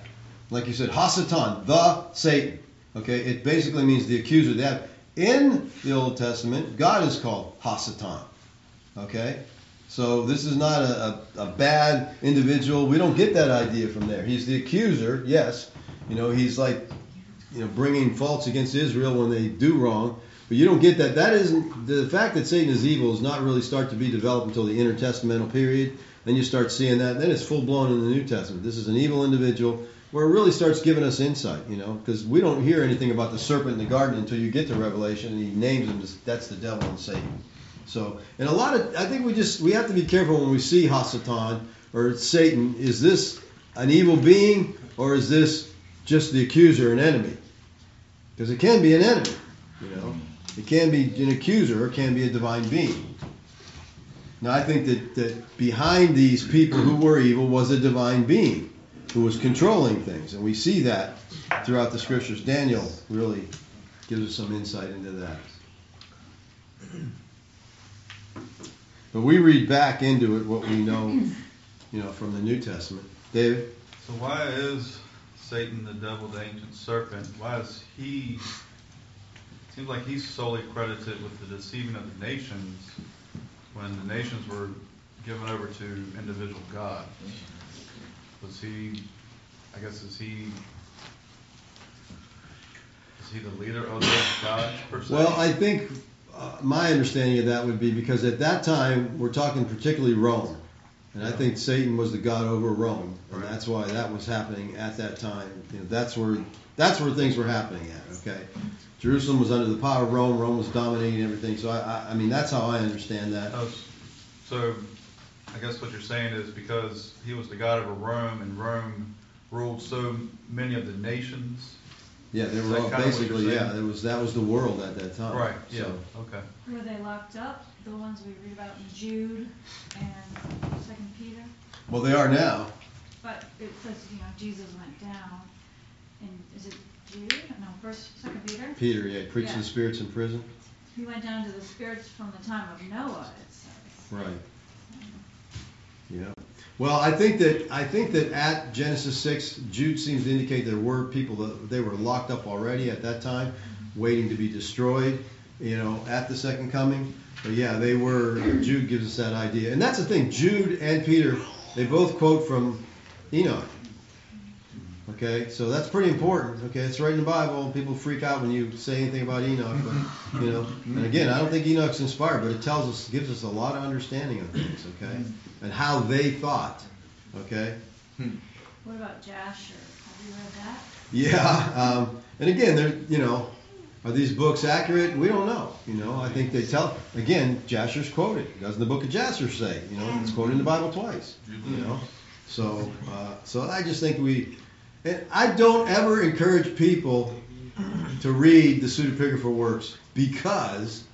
like you said, Hasatan, the Satan. Okay, it basically means the accuser. That in the Old Testament, God is called Hasatan. Okay, so this is not a, a, a, bad individual. We don't get that idea from there. He's the accuser. Yes, you know he's like you know bringing faults against Israel when they do wrong. But you don't get that. That isn't the fact that Satan is evil does not really start to be developed until the intertestamental period. Then you start seeing that. Then it's full blown in the New Testament. This is an evil individual where it really starts giving us insight, you know, because we don't hear anything about the serpent in the garden until you get to Revelation and he names him. That's the devil and Satan. So, and a lot of, I think we just we have to be careful when we see Hasatan or Satan. Is this an evil being or is this just the accuser, an enemy? Because it can be an enemy. It can be an accuser or it can be a divine being. Now, I think that, that behind these people who were evil was a divine being who was controlling things. And we see that throughout the scriptures. Daniel really gives us some insight into that. But we read back into it what we know, you know, from the New Testament. David? So why is Satan the devil, the ancient serpent? Why is he? Seems like he's solely credited with the deceiving of the nations when the nations were given over to individual gods. Was he? I guess is he? Is he the leader of those gods per se? Well, I think uh, my understanding of that would be because at that time we're talking particularly Rome, and I think Satan was the god over Rome, and Right. that's why that was happening at that time. You know, that's where that's where things were happening at. Okay, Jerusalem was under the power of Rome. Rome was dominating everything. So I, I, I mean, that's how I understand that. Oh, So, I guess what you're saying is because he was the god over Rome, and Rome ruled so many of the nations. Yeah, they were all kinda what you're basically yeah. saying? There was that was the world at that time. Right. Yeah. So, Okay. Were they locked up? The ones we read about in Jude and Second Peter? well, they are now. But it says, you know, Jesus went down. And is it Jude? No, First, Second Peter. Peter, yeah, preached Yeah. the spirits in prison. He went down to the spirits from the time of Noah. It says. Right. Yeah. Well, I think that I think that at Genesis six, Jude seems to indicate there were people that they were locked up already at that time, mm-hmm. waiting to be destroyed. You know, at the second coming. But yeah, they were. Jude gives us that idea, and that's the thing. Jude and Peter, they both quote from Enoch. Okay, so that's pretty important. Okay, it's right in the Bible. People freak out when you say anything about Enoch, but you know. And again, I don't think Enoch's inspired, but it tells us, gives us a lot of understanding of things. Okay, and how they thought. Okay. What about Jasher? Have you read that? Yeah, um, and again, they're you know, are these books accurate? We don't know. You know, I think they tell. Again, Jasher's quoted. Doesn't the book of Jasher say? You know, it's quoted in the Bible twice. You know, so uh, so I just think we, I don't ever encourage people to read the pseudepigrapha works because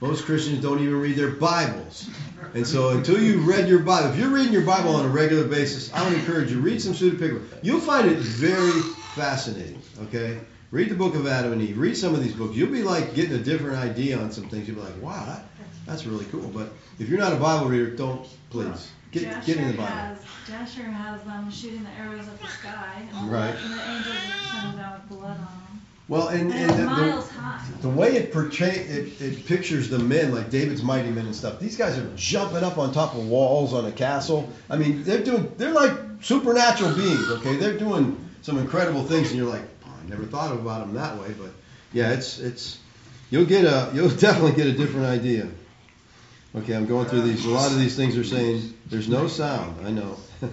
most Christians don't even read their Bibles. And so until you've read your Bible, if you're reading your Bible on a regular basis, I would encourage you to read some pseudepigrapha. You'll find it very fascinating. Okay, read the Book of Adam and Eve. Read some of these books. You'll be like getting a different idea on some things. You'll be like, wow, that, that's really cool. But if you're not a Bible reader, don't please get Jasher get in the Bible. has Jasher has them shooting the arrows at the sky, and, Right. and the angels are sending down with blood on them. Well, and, And and the-. The way it, portray, it it pictures the men like David's mighty men and stuff. These guys are jumping up on top of walls on a castle. I mean, they're doing they're like supernatural beings. Okay, they're doing some incredible things, and you're like, oh, I never thought about them that way. But yeah, it's it's you'll get a you'll definitely get a different idea. Okay, I'm going through these. A lot of these things are saying there's no sound. I know.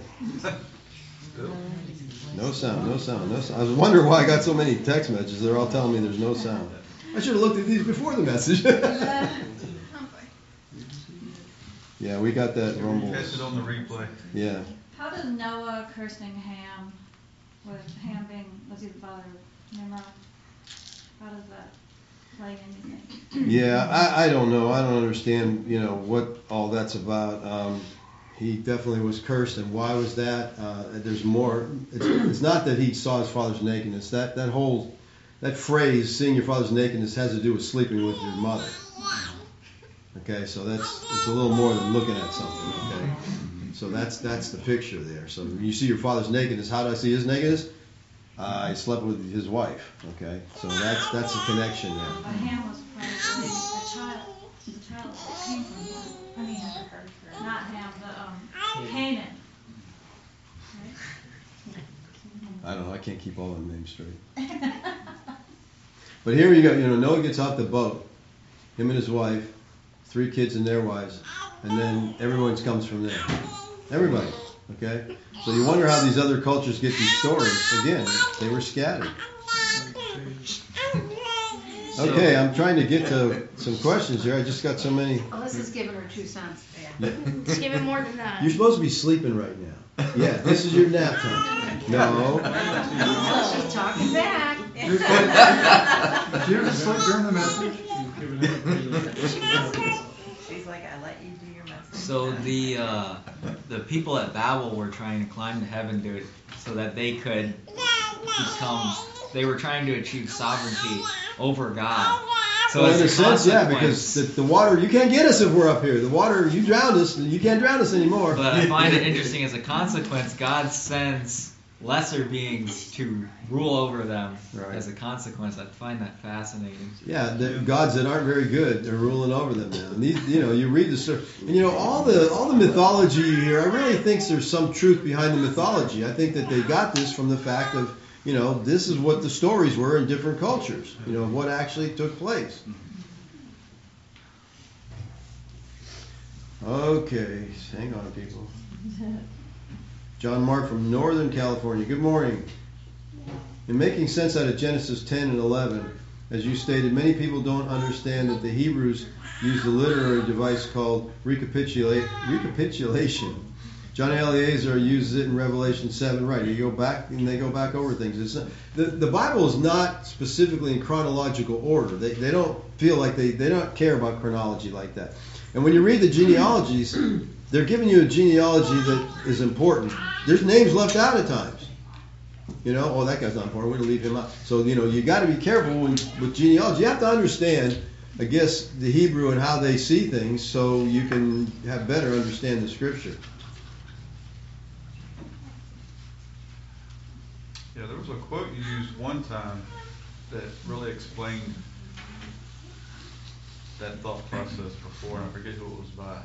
no sound, no sound, no sound. I was wondering why I got so many text messages. They're all telling me there's no sound. I should have looked at these before the message. yeah, we got that rumble. Catch it on the replay. Yeah. How does Noah cursing Ham, with Ham being was he the father of Nimrod? How does that play anything? Yeah, I, I don't know. I don't understand, you know, what all that's about. Um, he definitely was cursed, and why was that? Uh, there's more. It's, it's not that he saw his father's nakedness. That that whole that phrase, "seeing your father's nakedness," has to do with sleeping with your mother. Okay, so that's it's a little more than looking at something. Okay, so that's that's the picture there. So you see your father's nakedness, how do I see his nakedness? Uh, I slept with his wife. Okay, so that's that's a connection there. Ham was probably the child, the child came from. I mean, not Ham, the um, Canaan. I don't know. I can't keep all the names straight. But here you go. You know, Noah gets off the boat. Him and his wife, three kids and their wives, and then everyone comes from there. Everybody. Okay. So you wonder how these other cultures get these stories. Again, they were scattered. Okay, I'm trying to get to some questions here. I just got so many. Oh, Alyssa's giving her two cents. Just give it more than that. You're supposed to be sleeping right now. Yeah, this is your nap time. No. Oh, she's talking back. Did you ever sleep during the message? She's like, I let you do your message. So the uh, the people at Babel were trying to climb to heaven to so that they could become. They were trying to achieve sovereignty over God. So well, in a sense, yeah, because the, the water, you can't get us if we're up here. The water, you drowned us, you can't drown us anymore. But I find it interesting as a consequence, God sends lesser beings to rule over them Right. as a consequence. I find that fascinating. Yeah, the gods that aren't very good, they're ruling over them now. And these, you know, you read the story, and you know all the all the mythology you hear. I really think there's some truth behind the mythology. I think that they got this from the fact of, you know, this is what the stories were in different cultures. You know, what actually took place. Mm-hmm. Okay, hang on, people. John Mark from Northern California. Good morning. In making sense out of Genesis 10 and 11, as you stated, many people don't understand that the Hebrews used a literary device called recapitulate, recapitulation. John Eliezer uses it in Revelation 7. Right, you go back and they go back over things. Not, the, the Bible is not specifically in chronological order. They, they don't feel like they, they don't care about chronology like that. And when you read the genealogies, they're giving you a genealogy that is important. There's names left out at times. You know, oh, that guy's not important. We're going to leave him out. So, you know, you got to be careful when, with genealogy. You have to understand, I guess, the Hebrew and how they see things so you can have better understand the scripture. Yeah, there was a quote you used one time that really explained that thought process before, and I forget who it was by.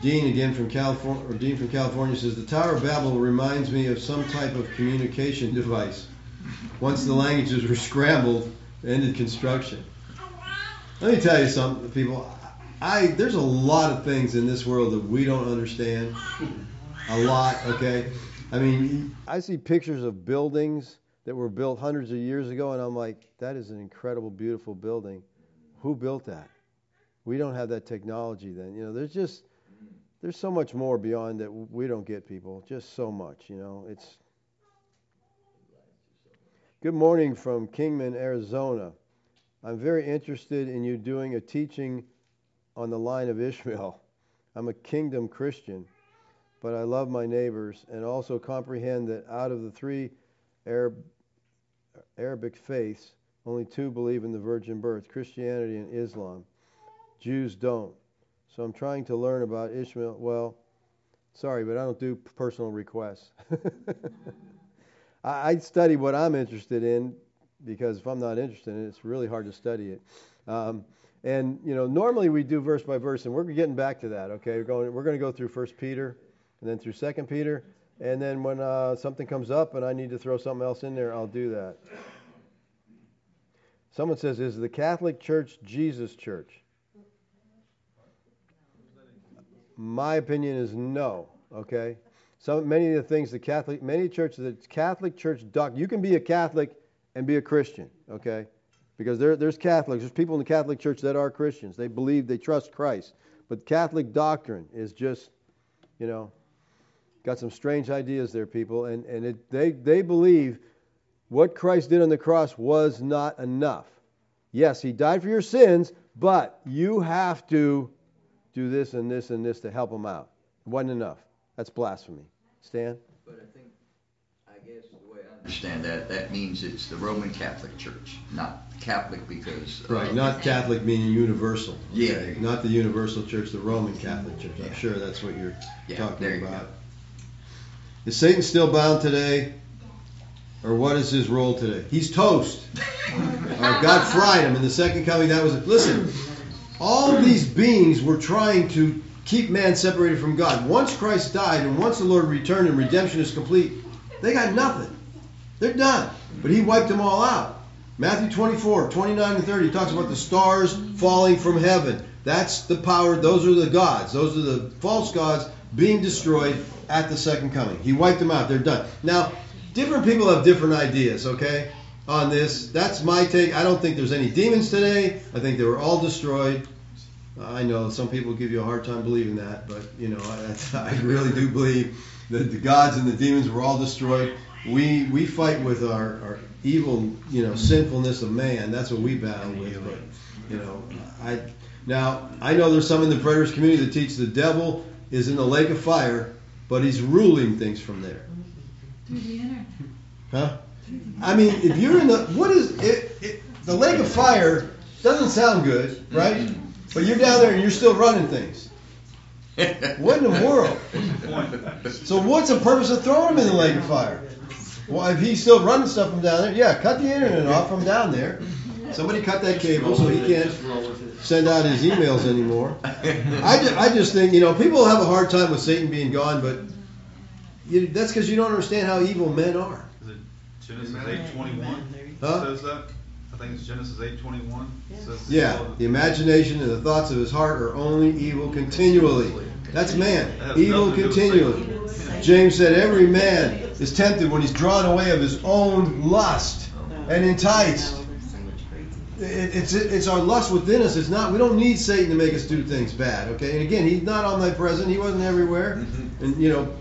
Dean again from California, or Dean from California says the Tower of Babel reminds me of some type of communication device. Once the languages were scrambled, ended construction. Let me tell you something, people. I there's a lot of things in this world that we don't understand. A lot, okay. I mean, I see pictures of buildings that were built hundreds of years ago, and I'm like, that is an incredible, beautiful building. Who built that? We don't have that technology. Then you know, there's just there's so much more beyond that we don't get people just so much you know it's good morning from kingman arizona. I'm very interested in you doing a teaching on the line of ishmael. I'm a kingdom christian but i love my neighbors and also comprehend that out of the three Arab, arabic faiths only two believe in the virgin birth christianity and islam. Jews don't so I'm trying to learn about Ishmael. Well, sorry, but I don't do personal requests. I, study what I'm interested in because if I'm not interested in it, it's really hard to study it. Um, and you know, normally we do verse by verse, and we're getting back to that. Okay, we're going. We're going to go through First Peter, and then through Second Peter, and then when uh, something comes up and I need to throw something else in there, I'll do that. Someone says, "Is the Catholic Church Jesus Church?" My opinion is no. Okay, some many of the things the Catholic, many churches, the Catholic Church doc, you can be a Catholic and be a Christian. Okay, because there, there's Catholics, there's people in the Catholic Church that are Christians. They believe, they trust Christ, but Catholic doctrine is just, you know, got some strange ideas there, people, and and it, they they believe what Christ did on the cross was not enough. Yes, He died for your sins, but you have to do this and this and this to help them out. It wasn't enough. That's blasphemy. Stan? But I think, I guess the way I understand that, that means it's the Roman Catholic Church, not Catholic because. uh, Right, not Catholic meaning universal. Yeah. Not the universal church, the Roman Catholic Church. I'm Yeah. sure that's what you're Yeah, talking there you about. go. Is Satan still bound today? Or what is his role today? He's toast. Uh, God fried him in the second coming. That was it. Listen, all these beings were trying to keep man separated from God. Once Christ died and once the Lord returned and redemption is complete, they got nothing. They're done. But he wiped them all out. Matthew 24, 29 and 30 talks about the stars falling from heaven. That's the power. Those are the gods. Those are the false gods being destroyed at the second coming. He wiped them out. They're done. Now, different people have different ideas, okay, on this. That's my take. I don't think there's any demons today. I think they were all destroyed. I know some people give you a hard time believing that, but you know, I, I really do believe that the gods and the demons were all destroyed. We we fight with our, our evil, you know, sinfulness of man. That's what we battle with. But you know, I now I know there's some in the preterist community that teach the devil is in the lake of fire, but he's ruling things from there. Through the internet. Huh? I mean, if you're in the what is it, it the lake of fire doesn't sound good, right? Mm-hmm. But you're down there and you're still running things. What in the world? So what's the purpose of throwing him in the lake of fire? Well, if he's still running stuff from down there, yeah, cut the internet off from down there. Somebody cut that cable so he can't send out his emails anymore. I just, I just think, you know, people have a hard time with Satan being gone, but you, that's because you don't understand how evil men are. Is it Genesis eight twenty-one Huh? says that? I think it's Genesis eight twenty-one. Yeah, the imagination and the thoughts of his heart are only evil continually. That's man, evil continually. James said, Every man is tempted when he's drawn away of his own lust and enticed. It, it's it's our lust within us. It's not. We don't need Satan to make us do things bad. Okay. And again, he's not omnipresent. He wasn't everywhere. Mm-hmm. And you know,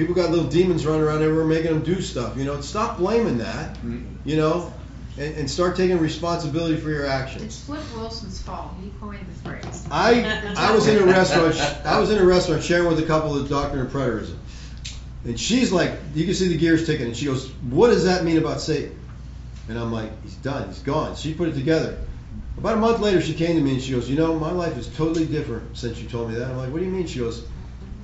people got little demons running around everywhere making them do stuff. You know, stop blaming that. Mm-hmm. You know, and, and start taking responsibility for your actions. It's Flip Wilson's fault. He coined the phrase. I I was in a restaurant. I was in a restaurant sharing with a couple of doctrine of preterism, and she's like, you can see the gears ticking, and she goes, "What does that mean about Satan?" And I'm like, "He's done. He's gone." She put it together. About a month later, she came to me and she goes, "You know, my life is totally different since you told me that." I'm like, "What do you mean?" She goes,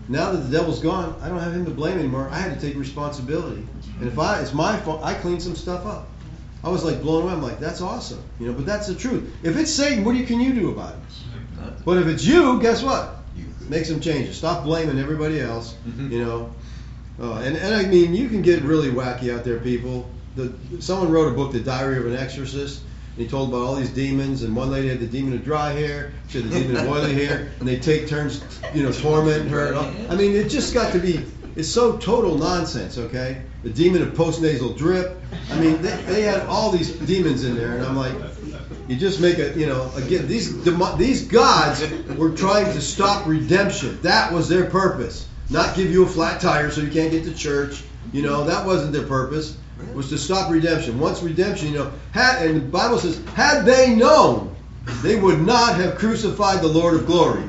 "Now that the devil's gone, I don't have him to blame anymore. I had to take responsibility, and if I, it's my fault. I cleaned some stuff up." I was like blown away. I'm like, "That's awesome," you know. But that's the truth. If it's Satan, what can you do about it? But if it's you, guess what? Make some changes. Stop blaming everybody else. You know. Uh, and and I mean, you can get really wacky out there, people. The, someone wrote a book, The Diary of an Exorcist. And he told about all these demons, and one lady had the demon of dry hair, she had the demon of oily hair, and they take turns, you know, tormenting her. I mean, it just got to be, it's so total nonsense, okay? The demon of postnasal drip. I mean, they, they had all these demons in there, and I'm like, you just make a, you know, again, these demo- these gods were trying to stop redemption. That was their purpose. Not give you a flat tire so you can't get to church. You know, that wasn't their purpose. It was to stop redemption. Once redemption, you know, had and the Bible says, had they known, they would not have crucified the Lord of glory.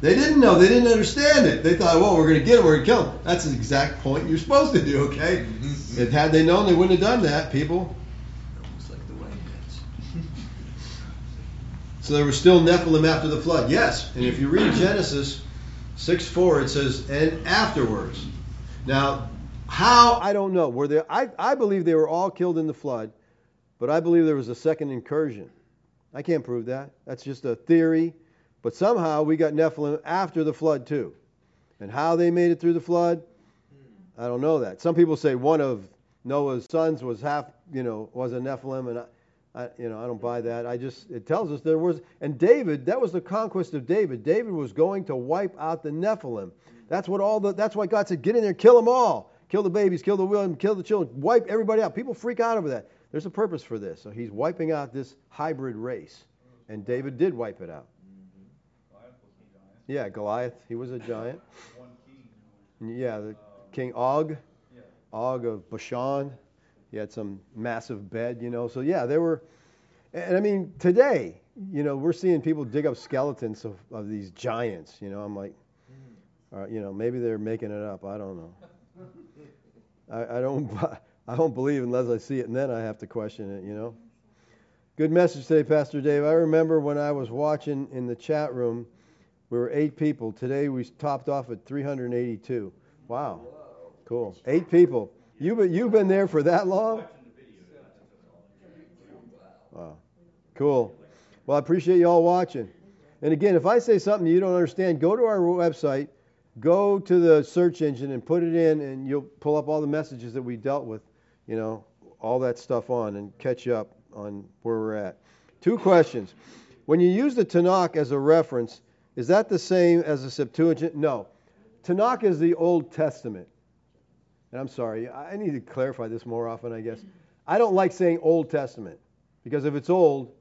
They didn't know. They didn't understand it. They thought, well, we're going to get him. We're going to kill him. That's the exact point you're supposed to do, okay? Mm-hmm. If had they known, they wouldn't have done that, people. Almost like the white hats. So there was still Nephilim after the flood. Yes. And if you read Genesis 6 4, it says, and afterwards. Now, how? I don't know. Were there? I, I believe they were all killed in the flood, but I believe there was a second incursion. I can't prove that. That's just a theory. But somehow we got Nephilim after the flood, too. And how they made it through the flood, I don't know that. Some people say one of Noah's sons was half, you know, was a Nephilim, and I, I, you know, I don't buy that. I just it tells us there was, and David, that was the conquest of David. David was going to wipe out the Nephilim. That's what all the. That's why God said, "Get in there, kill them all, kill the babies, kill the women, kill the children, wipe everybody out." People freak out over that. There's a purpose for this. So He's wiping out this hybrid race, and David did wipe it out. Yeah, Goliath, he was a giant. Yeah, the King Og, Og of Bashan. He had some massive bed, you know. So yeah, there were, and I mean today, you know, we're seeing people dig up skeletons of, of these giants. You know, I'm like, uh, you know, maybe they're making it up. I don't know. I, I don't, I don't believe unless I see it, and then I have to question it. You know. Good message today, Pastor Dave. I remember when I was watching in the chat room, we were eight people. Today we topped off at 382. Wow. Cool. Eight people. Been, you've been there for that long? Wow. Cool. Well, I appreciate you all watching. And again, if I say something you don't understand, go to our website, go to the search engine and put it in, and you'll pull up all the messages that we dealt with, you know, all that stuff on and catch up on where we're at. Two questions. When you use the Tanakh as a reference, is that the same as the Septuagint? No. Tanakh is the Old Testament. And I'm sorry, I need to clarify this more often, I guess. I don't like saying Old Testament because if it's old,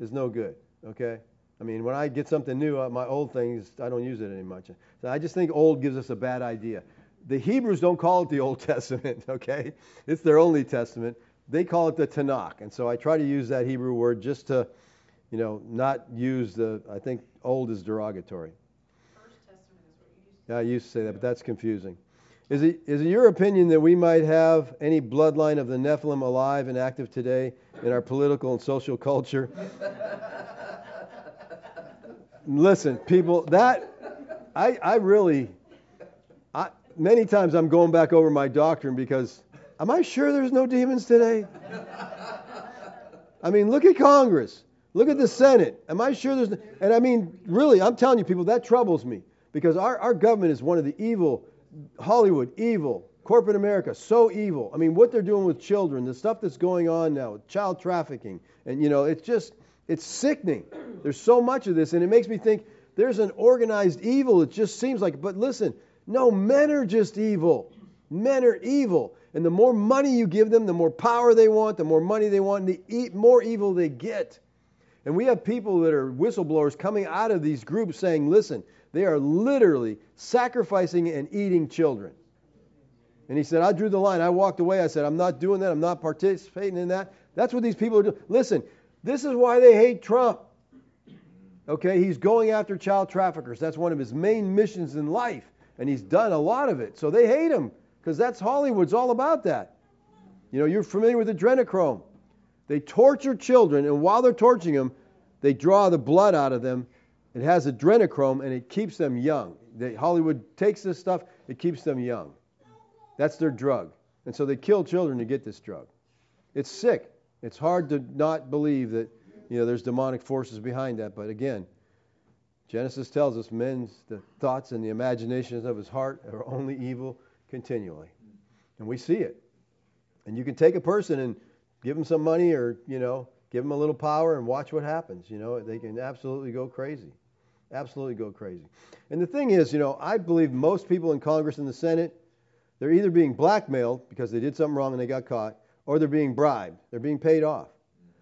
it's no good. Okay? I mean, when I get something new, my old things, I don't use it any much. So I just think old gives us a bad idea. The Hebrews don't call it the Old Testament, okay? It's their only testament. They call it the Tanakh. And so I try to use that Hebrew word just to, you know, not use the, I think old is derogatory. Yeah, I used to say that, but that's confusing. Is it, is it your opinion that we might have any bloodline of the Nephilim alive and active today in our political and social culture? Listen, people, that, I, I really, I, many times I'm going back over my doctrine because, am I sure there's no demons today? I mean, look at Congress. Look at the Senate. Am I sure there's, and I mean, really, I'm telling you people, that troubles me because our, our government is one of the evil, Hollywood, evil, corporate America, so evil. I mean, what they're doing with children, the stuff that's going on now, child trafficking, and you know, it's just, it's sickening. There's so much of this, and it makes me think there's an organized evil. It just seems like, but listen, no, men are just evil. Men are evil. And the more money you give them, the more power they want, the more money they want, and the more evil they get. And we have people that are whistleblowers coming out of these groups saying, listen, they are literally sacrificing and eating children. And he said, I drew the line. I walked away. I said, I'm not doing that. I'm not participating in that. That's what these people are doing. Listen, this is why they hate Trump. Okay, he's going after child traffickers. That's one of his main missions in life. And he's done a lot of it. So they hate him because that's Hollywood's all about that. You know, you're familiar with adrenochrome. They torture children, and while they're torturing them, they draw the blood out of them. It has adrenochrome, and it keeps them young. They, Hollywood takes this stuff, it keeps them young. That's their drug. And so they kill children to get this drug. It's sick. It's hard to not believe that you know there's demonic forces behind that. But again, Genesis tells us men's the thoughts and the imaginations of his heart are only evil continually. And we see it. And you can take a person and give them some money or, you know, give them a little power and watch what happens. You know, they can absolutely go crazy. Absolutely go crazy. And the thing is, you know, I believe most people in Congress and the Senate, they're either being blackmailed because they did something wrong and they got caught, or they're being bribed. They're being paid off.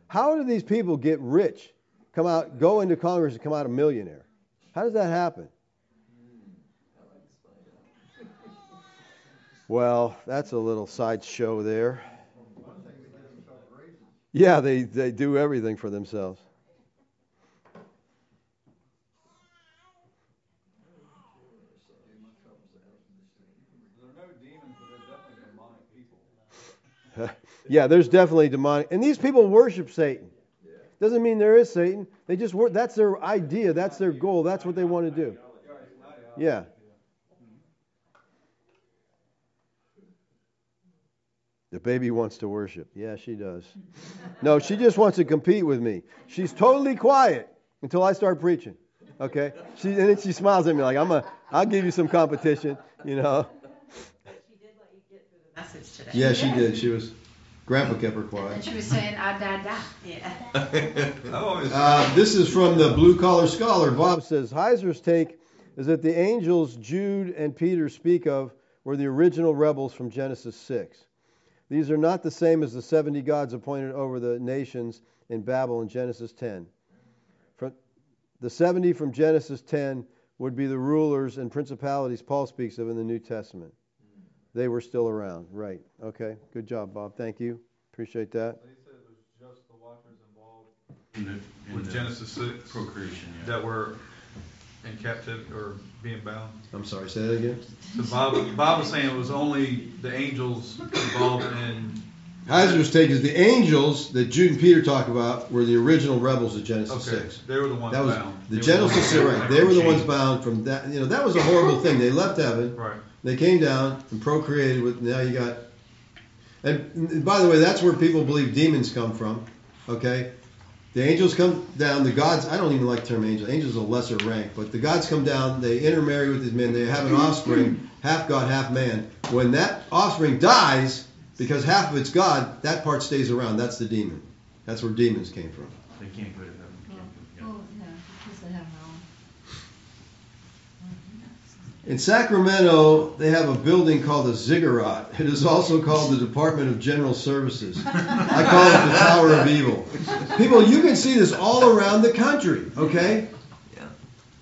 How do these people get rich, come out, go into Congress and come out a millionaire? How does that happen? Well, that's a little sideshow there. Yeah, they, they do everything for themselves. Yeah, there's definitely demonic. And these people worship Satan. Doesn't mean there is Satan. They just work. That's their idea. That's their goal. That's what they want to do. Yeah. The baby wants to worship. Yeah, she does. No, she just wants to compete with me. She's totally quiet until I start preaching. Okay? She, and then she smiles at me like, I'm a, I'll give you some competition, you know. Message today. Yeah, she did. She was. Grandpa kept her quiet. And quiet. she was saying, I die, die. Yeah. Uh, this is from the Blue Collar Scholar. Bob says Heiser's take is that the angels Jude and Peter speak of were the original rebels from Genesis 6. These are not the same as the 70 gods appointed over the nations in Babel in Genesis 10. From, the 70 from Genesis 10 would be the rulers and principalities Paul speaks of in the New Testament. They were still around. Right. Okay. Good job, Bob. Thank you. Appreciate that. They said it was just the watchers involved In the, in with the Genesis six procreation, yeah. that were in captivity or being bound. I'm sorry. Say that again. So Bob, Bob was saying it was only the angels involved in. Heiser's take is the angels that Jude and Peter talk about were the original rebels of Genesis Okay, 6. they were the ones That was bound. the They were Genesis ones- right. They were the ones bound from that. You know that was a horrible thing. They left heaven. Right. They came down and procreated with. Now you got. And, by the way, that's where people believe demons come from. Okay, the angels come down. The gods. I don't even like the term angel. Angels are lesser rank, but the gods come down. They intermarry with these men. They have an offspring, half God, half man. When that offspring dies, because half of it's God, that part stays around. That's the demon. That's where demons came from. They can't go to heaven. can't go- yeah. Oh, yeah, because they have no. In Sacramento, they have a building called the Ziggurat. It is also called the Department of General Services. I call it the Tower of Evil. People, you can see this all around the country, okay? Yeah.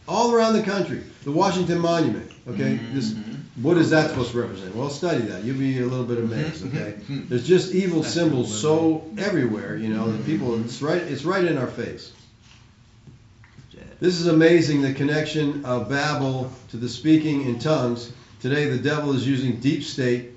All around the country. The Washington Monument, okay? Mm-hmm. This, what is that supposed to represent? Well, study that. You'll be a little bit amazed, okay? There's just evil symbols so everywhere, you know, that people, it's right, it's right in our face. This is amazing, the connection of Babel to the speaking in tongues. Today, the devil is using deep state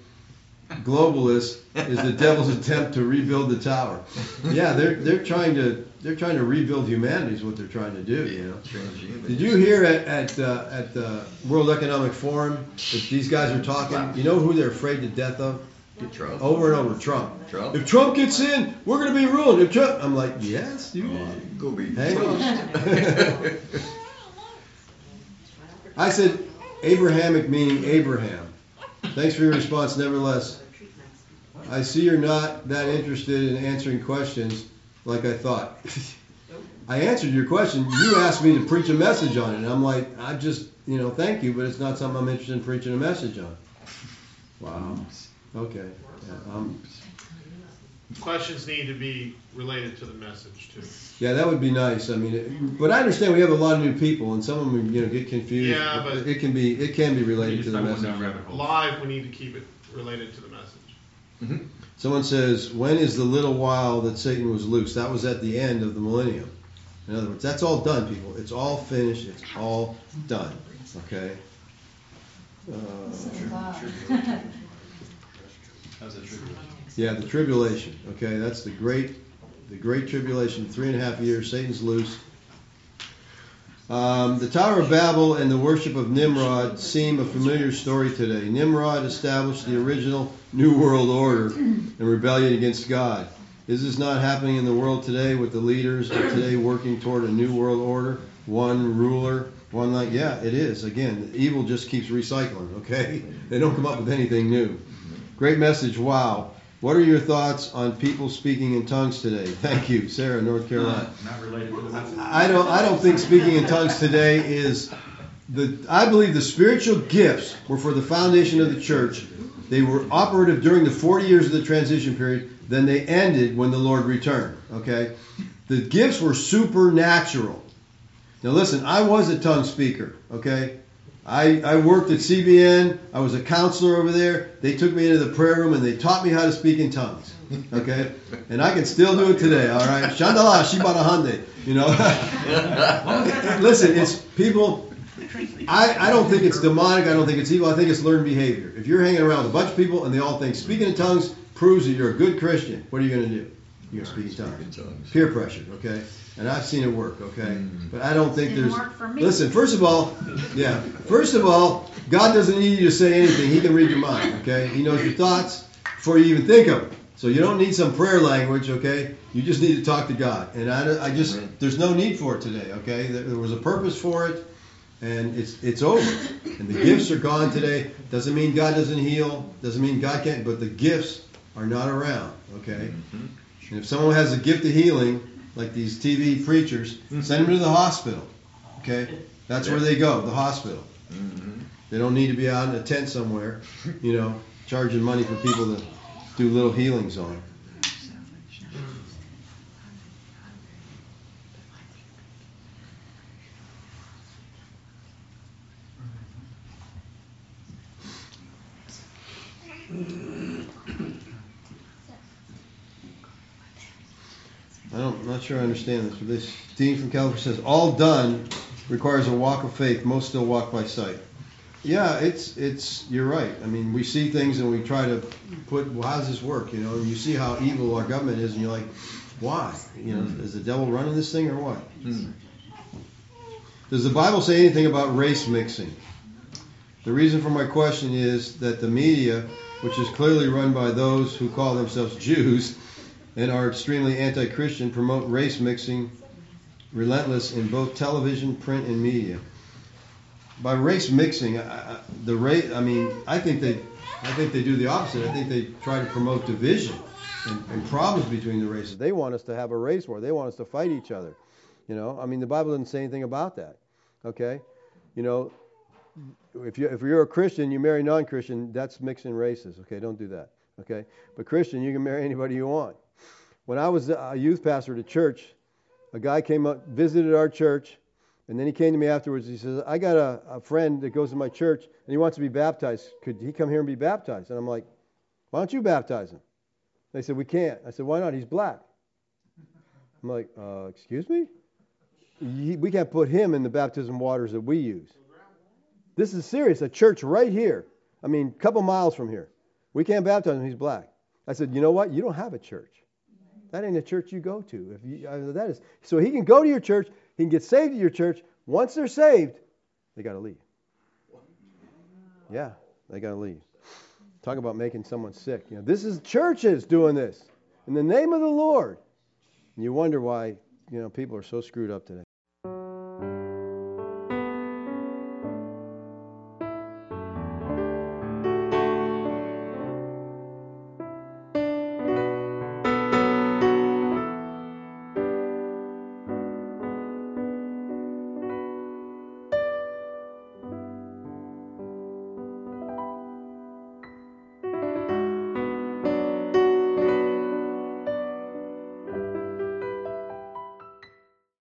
globalists is the devil's attempt to rebuild the tower. Yeah, they're they're trying to they're trying to rebuild humanity is what they're trying to do. You know. Did you hear at at uh, at the World Economic Forum that these guys are talking? You know who they're afraid to death of? Trump. Over and over, Trump. Trump. If Trump gets in, we're going to be ruined. If Trump, I'm like, yes, you are. Go be. Hang on. I said Abrahamic meaning Abraham. Thanks for your response, nevertheless. I see you're not that interested in answering questions like I thought. I answered your question. You asked me to preach a message on it, and I'm like, I just, you know, thank you, but it's not something I'm interested in preaching a message on. Wow. Okay. Yeah, um, Questions need to be related to the message too. yeah, that would be nice. I mean, it, but I understand we have a lot of new people, and some of them, you know, get confused. Yeah, but- it can be it can be related to the message. Live, we need to keep it related to the message. Someone says, when is the little while that Satan was loose? That was at the end of the millennium. In other words, that's all done, people. It's all finished. It's all done. Okay? Uh, How's that trigger? yeah, the tribulation. Okay, that's the great, the great tribulation. Three and a half years. Satan's loose. Um, the Tower of Babel and the worship of Nimrod seem a familiar story today. Nimrod established the original New World Order and rebellion against God. Is this not happening in the world today with the leaders of today working toward a New World Order? One ruler, one like, yeah, it is. Again, evil just keeps recycling, okay? They don't come up with anything new. Great message, wow. What are your thoughts on people speaking in tongues today? Thank you, Sarah, North Carolina. Not related to the message. I don't I don't think speaking in tongues today is the I believe the spiritual gifts were for the foundation of the church. They were operative during the 40 years of the transition period, then they ended when the Lord returned, okay? The gifts were supernatural. Now listen, I was a tongue speaker, okay? I, I worked at CBN. I was a counselor over there. They took me into the prayer room and they taught me how to speak in tongues. Okay? And I can still do it today, all right? Shandala, Shibana Hande. You know? Listen, it's people. I, I don't think it's demonic. I don't think it's evil. I think it's learned behavior. If you're hanging around with a bunch of people and they all think speaking in tongues proves that you're a good Christian, what are you going to do? You're going to speak in tongues. Peer pressure, okay? And I've seen it work, okay? Mm. But I don't think Didn't there's. work for me. Listen, first of all, yeah. First of all, God doesn't need you to say anything. He can read your mind, okay? He knows your thoughts before you even think of them. So you don't need some prayer language, okay? You just need to talk to God. And I, I just, there's no need for it today, okay? There, there was a purpose for it, and it's it's over. And the gifts are gone today. Doesn't mean God doesn't heal. Doesn't mean God can't. But the gifts are not around, okay? Mm-hmm. And if someone has a gift of healing, like these TV preachers, mm-hmm. send them to the hospital. Okay, that's where they go, the hospital. Mm-hmm. They don't need to be out in a tent somewhere, you know, charging money for people to do little healings on. I don't, I'm not sure I understand this. But this Dean from California says, all done requires a walk of faith. Most still walk by sight. Yeah, it's it's you're right. I mean, we see things and we try to put, well, how does this work? You know, and you see how evil our government is, and you're like, why? You know, hmm. is the devil running this thing or what? Hmm. Does the Bible say anything about race mixing? The reason for my question is that the media, which is clearly run by those who call themselves Jews and are extremely anti Christian, promote race mixing relentless in both television, print, and media. By race mixing, I, I, the rate, I mean, I think they, I think they do the opposite. I think they try to promote division and, and problems between the races. They want us to have a race war. They want us to fight each other. You know, I mean, the Bible doesn't say anything about that. Okay, you know, if you if you're a Christian, you marry non-Christian, that's mixing races. Okay, don't do that. Okay, but Christian, you can marry anybody you want. When I was a youth pastor at a church, a guy came up, visited our church, and then he came to me afterwards. He says, "I got a, a friend that goes to my church, and he wants to be baptized. Could he come here and be baptized?" And I'm like, "Why don't you baptize him?" They said, "We can't." I said, "Why not? He's black." I'm like, uh, "Excuse me? We can't put him in the baptism waters that we use." This is serious. A church right here. I mean, a couple miles from here. We can't baptize him. He's black. I said, you know what? You don't have a church. That ain't a church you go to. If you, uh, that is so he can go to your church. He can get saved at your church. Once they're saved, they got to leave. Yeah, they got to leave. Talk about making someone sick. You know, this is churches doing this in the name of the Lord. And you wonder why you know people are so screwed up today.